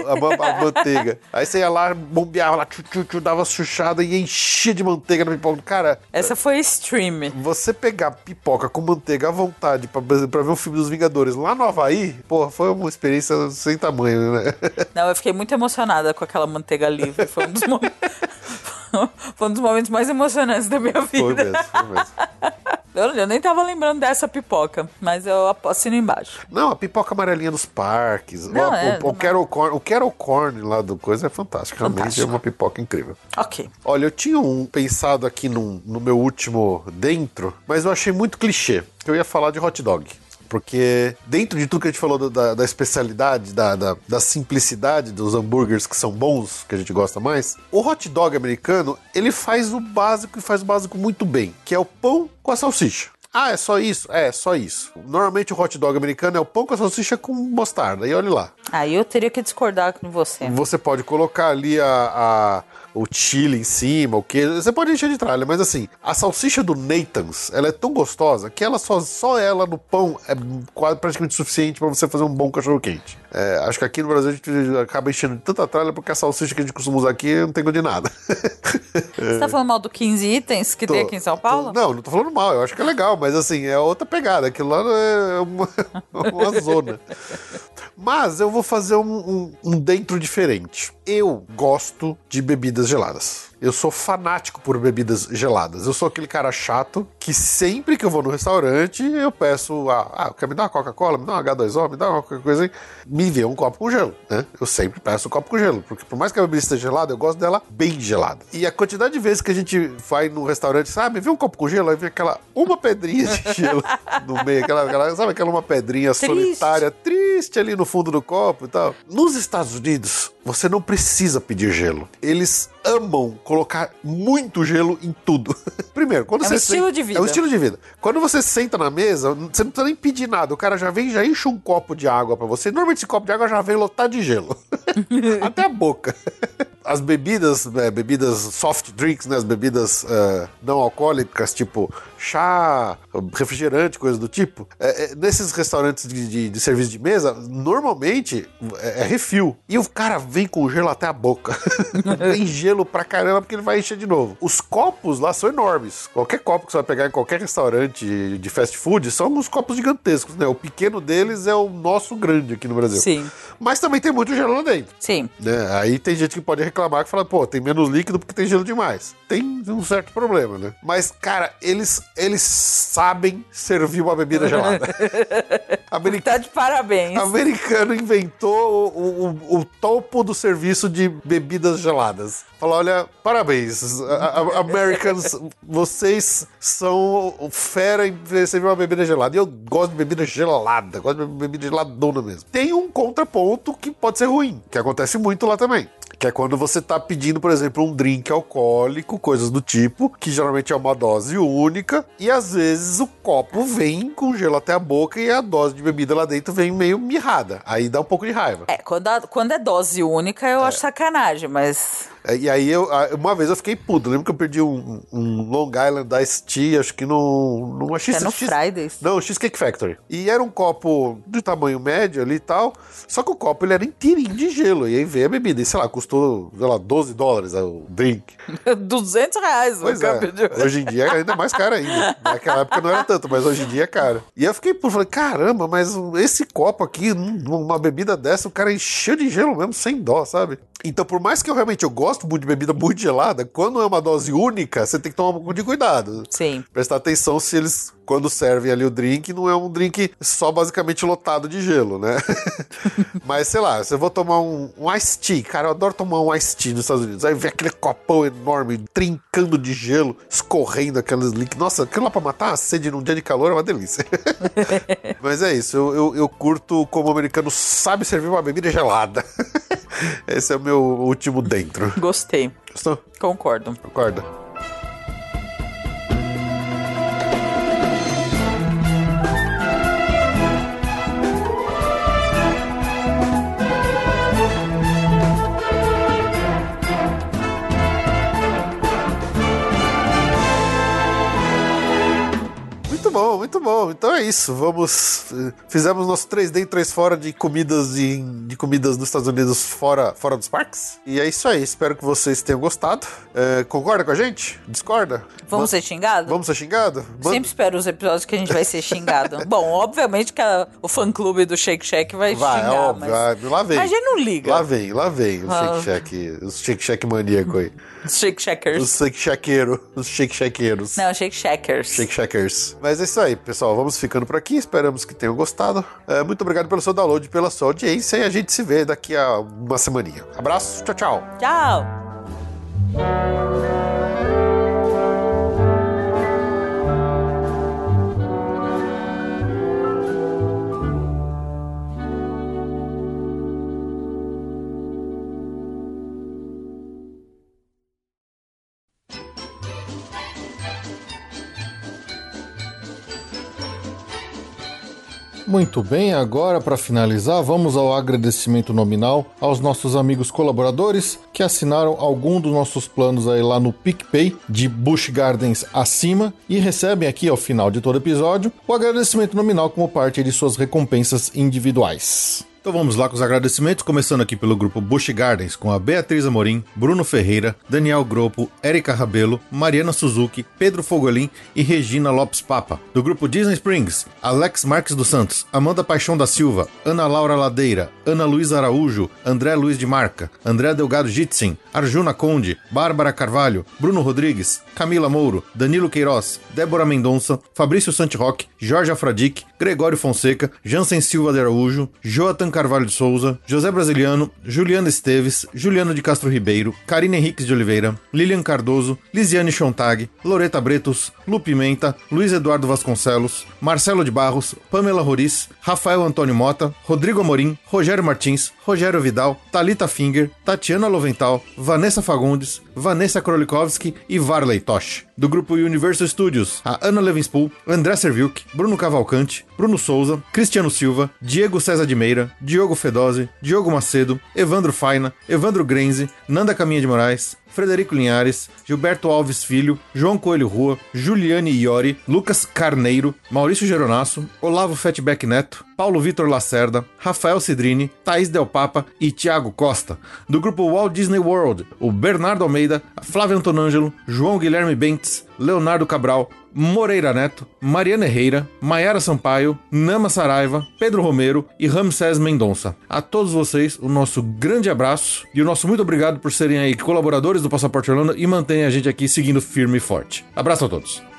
Speaker 1: A, ma- a manteiga. Aí você ia lá, bombeava lá, tchu, tchu, tchu, dava chuchada e enchia de manteiga na pipoca. Cara,
Speaker 4: Essa foi stream.
Speaker 1: Você pegar pipoca com manteiga à vontade pra ver o filme dos Vingadores lá no Havaí, porra, foi uma experiência sem tamanho, né?
Speaker 4: Não, eu fiquei muito emocionada com aquela manteiga livre. Foi um dos momentos. Foi um dos momentos mais emocionantes da minha vida.
Speaker 1: Foi mesmo, foi mesmo.
Speaker 4: Eu, eu nem tava lembrando dessa pipoca, mas eu assino embaixo.
Speaker 1: Não, a pipoca amarelinha dos parques.
Speaker 4: Não,
Speaker 1: o,
Speaker 4: é,
Speaker 1: o, o,
Speaker 4: não-
Speaker 1: Carol Corn, o Carol Corn lá do coisa é fantástico. Realmente
Speaker 4: Fantástico.
Speaker 1: é uma pipoca incrível.
Speaker 4: Ok.
Speaker 1: Olha, eu tinha um pensado aqui num- no meu último dentro, mas eu achei muito clichê. Que eu ia falar de hot dog. Porque dentro de tudo que a gente falou da, da especialidade, da, da, da simplicidade dos hambúrgueres que são bons, que a gente gosta mais, o hot dog americano, ele faz o básico e faz o básico muito bem, que é o pão com a salsicha. Ah, é só isso? É, só isso. Normalmente o hot dog americano é o pão com a salsicha com mostarda. E olha lá.
Speaker 4: Aí eu teria que discordar com você.
Speaker 1: Você pode colocar ali a, a- o chile em cima, o queijo. Você pode encher de tralha, mas assim, a salsicha do Nathan's, ela é tão gostosa que ela só, só ela no pão é quase praticamente suficiente para você fazer um bom cachorro quente. É, acho que aqui no Brasil a gente acaba enchendo de tanta tralha porque a salsicha que a gente costuma usar aqui não tem gosto de nada.
Speaker 4: Você tá falando mal do 15 itens que tem
Speaker 1: Tô-
Speaker 4: aqui em São
Speaker 1: tô-
Speaker 4: Paulo?
Speaker 1: não, não tô falando mal, eu acho que é legal, mas assim, é outra pegada. Aquilo lá é uma, uma zona. Mas eu vou fazer um, um- um dentro diferente. Eu gosto de bebidas geladas. Eu sou fanático por bebidas geladas. Eu sou aquele cara chato que sempre que eu vou no restaurante, eu peço, ah, ah quer me dar uma Coca-Cola, me dá uma H2O, me dá uma qualquer coisa aí. Me vê um copo com gelo, né? Eu sempre peço um copo com gelo, porque por mais que a bebida esteja gelada, eu gosto dela bem gelada. E a quantidade de vezes que a gente vai no restaurante, sabe, vê um copo com gelo, aí vem aquela uma pedrinha de gelo no meio, aquela, aquela- sabe aquela uma pedrinha
Speaker 4: Triste.
Speaker 1: solitária, triste ali no fundo do copo e tal. Nos Estados Unidos, você não precisa pedir gelo. Eles amam colocar muito gelo em tudo. Primeiro, quando
Speaker 4: É um
Speaker 1: você
Speaker 4: estilo
Speaker 1: senta-
Speaker 4: de vida.
Speaker 1: É um estilo de vida. Quando você senta na mesa, você não precisa nem pedir nada. O cara já vem, já enche um copo de água pra você. Normalmente esse copo de água já vem lotado de gelo. Até a boca. As bebidas, é, bebidas soft drinks, né? As bebidas é, não alcoólicas, tipo chá, refrigerante, coisa do tipo. é, é, nesses restaurantes de, de- de serviço de mesa, normalmente é, é refil. E o cara vem com gelo até a boca. vem gelo pra caramba porque ele vai encher de novo. Os copos lá são enormes. Qualquer copo que você vai pegar em qualquer restaurante de fast food são uns copos gigantescos, né? O pequeno deles é o nosso grande aqui no Brasil.
Speaker 4: Sim.
Speaker 1: Mas também tem muito gelo lá dentro.
Speaker 4: Sim.
Speaker 1: Né? Aí tem gente que pode reclamar que fala, pô, tem menos líquido porque tem gelo demais. Tem um certo problema, né? Mas, cara, eles, eles sabem servir uma bebida gelada. America-
Speaker 4: Tá de parabéns.
Speaker 1: Americano inventou o, o- o topo do serviço de bebidas geladas. Falou, olha, parabéns, a- a- Americans, vocês são fera em servir uma bebida gelada. E eu gosto de bebida gelada, gosto de bebida geladona mesmo. Tem um contraponto que pode ser ruim, que acontece muito lá também. Que é quando você tá pedindo, por exemplo, um drink alcoólico, coisas do tipo, que geralmente é uma dose única, e às vezes o copo vem com gelo até a boca e a dose de bebida lá dentro vem meio mirrada. Aí dá um pouco de raiva.
Speaker 4: É, quando, a- quando é dose única, eu acho sacanagem, mas.
Speaker 6: É, E aí, eu, uma vez eu fiquei puto. Lembro que eu perdi um, um Long Island Iced Tea, acho que no, numa X...
Speaker 4: É no
Speaker 6: X-
Speaker 4: Fridays.
Speaker 6: Não, Cheesecake Factory. E era um copo de tamanho médio ali e tal. Só que o copo ele era inteirinho de gelo. E aí veio a bebida. E sei lá, custou, sei lá, 12 dólares o drink.
Speaker 4: 200 reais
Speaker 6: Pois é.
Speaker 4: de...
Speaker 6: Hoje em dia é ainda mais caro ainda. Naquela época não era tanto, mas hoje em dia é caro. E eu fiquei, pô, falei, caramba, mas esse copo aqui, uma bebida dessa, o cara encheu de gelo mesmo, sem dó, sabe? Então, por mais que eu realmente eu gosto muito de bebida muito gelada, quando é uma dose única, você tem que tomar um pouco de cuidado.
Speaker 4: Sim.
Speaker 6: Prestar atenção se eles, quando servem ali o drink, não é um drink só basicamente lotado de gelo, né? Mas sei lá, se eu vou tomar um, um iced tea, cara, eu adoro tomar um iced tea nos Estados Unidos. Aí vem aquele copão enorme, trincando de gelo, escorrendo aqueles líquidos. Nossa, aquilo lá pra matar a sede num dia de calor é uma delícia. Mas é isso, eu, eu, eu curto como o americano sabe servir uma bebida gelada. Esse é o meu último dentro.
Speaker 4: Gostei.
Speaker 6: Gostou?
Speaker 4: Concordo.
Speaker 6: Concorda? Bom. Então é isso. Vamos. eh, Fizemos nosso 3D e 3 fora de comidas de, de comidas nos Estados Unidos fora, fora dos parques. E é isso aí. Espero que vocês tenham gostado. Eh, concorda com a gente? Discorda?
Speaker 4: Vamos ser xingados?
Speaker 6: Vamos ser xingado? Manda-
Speaker 4: Sempre espero os episódios que a gente vai ser xingado. Bom, obviamente que a- o fã-clube do Shake Shack vai,
Speaker 6: Vai, é
Speaker 4: xingar,
Speaker 6: óbvio.
Speaker 4: mas...
Speaker 6: lá vem.
Speaker 4: Mas a gente não liga.
Speaker 6: Lá vem, lá vem os
Speaker 4: Ah.
Speaker 6: shake shack, os shake shack maníaco aí.
Speaker 4: Os Shake Shackers.
Speaker 6: Os shake shaqueiro, os shake shaqueiros.
Speaker 4: Não, Shake Shackers.
Speaker 6: Shake Shackers. Mas é isso aí, pessoal. Vamos ficando por aqui. Esperamos que tenham gostado. É, muito obrigado pelo seu download, pela sua audiência. E a gente se vê daqui a uma semaninha. Abraço, tchau, tchau.
Speaker 4: Tchau.
Speaker 1: Muito bem, agora para finalizar, vamos ao agradecimento nominal aos nossos amigos colaboradores que assinaram algum dos nossos planos aí lá no PicPay de Busch Gardens acima e recebem aqui ao final de todo episódio o agradecimento nominal como parte de suas recompensas individuais. Então vamos lá com os agradecimentos, começando aqui pelo grupo Bush Gardens, com a Beatriz Amorim, Bruno Ferreira, Daniel Gropo, Erika Rabelo, Mariana Suzuki, Pedro Fogolin e Regina Lopes Papa. Do grupo Disney Springs, Alex Marques dos Santos, Amanda Paixão da Silva, Ana Laura Ladeira, Ana Luísa Araújo, André Luiz de Marca, André Delgado Jitsin, Arjuna Conde, Bárbara Carvalho, Bruno Rodrigues, Camila Mouro, Danilo Queiroz, Débora Mendonça, Fabrício Santiroque, Jorge Afradic, Gregório Fonseca, Jansen Silva de Araújo, Joatan Carvalho de Souza, José Brasiliano, Juliana Esteves, Juliano de Castro Ribeiro, Karine Henriques de Oliveira, Lilian Cardoso, Lisiane Chontag, Loreta Bretos, Lu Pimenta, Luiz Eduardo Vasconcelos, Marcelo de Barros, Pamela Roriz, Rafael Antônio Mota, Rodrigo Amorim, Rogério Martins, Rogério Vidal, Talita Finger, Tatiana Lovental, Vanessa Fagundes, Vanessa Krolikowski e Varley Tosh. Do grupo Universal Studios, a Ana Levinspool, André Serviuk, Bruno Cavalcante, Bruno Souza, Cristiano Silva, Diego César de Meira, Diogo Fedose, Diogo Macedo, Evandro Faina, Evandro Grenze, Nanda Caminha de Moraes, Frederico Linhares, Gilberto Alves Filho, João Coelho Rua, Juliane Iori, Lucas Carneiro, Maurício Geronasso, Olavo Fatback Neto, Paulo Vitor Lacerda, Rafael Cidrini, Thaís Del Papa e Thiago Costa. Do grupo Walt Disney World, o Bernardo Almeida, Flávio Antonângelo, João Guilherme Bentes, Leonardo Cabral, Moreira Neto, Mariana Herreira, Maiara Sampaio, Nama Saraiva, Pedro Romero e Ramsés Mendonça. A todos vocês, o nosso grande abraço e o nosso muito obrigado por serem aí colaboradores do Passaporte Orlando e manterem a gente aqui seguindo firme e forte. Abraço a todos.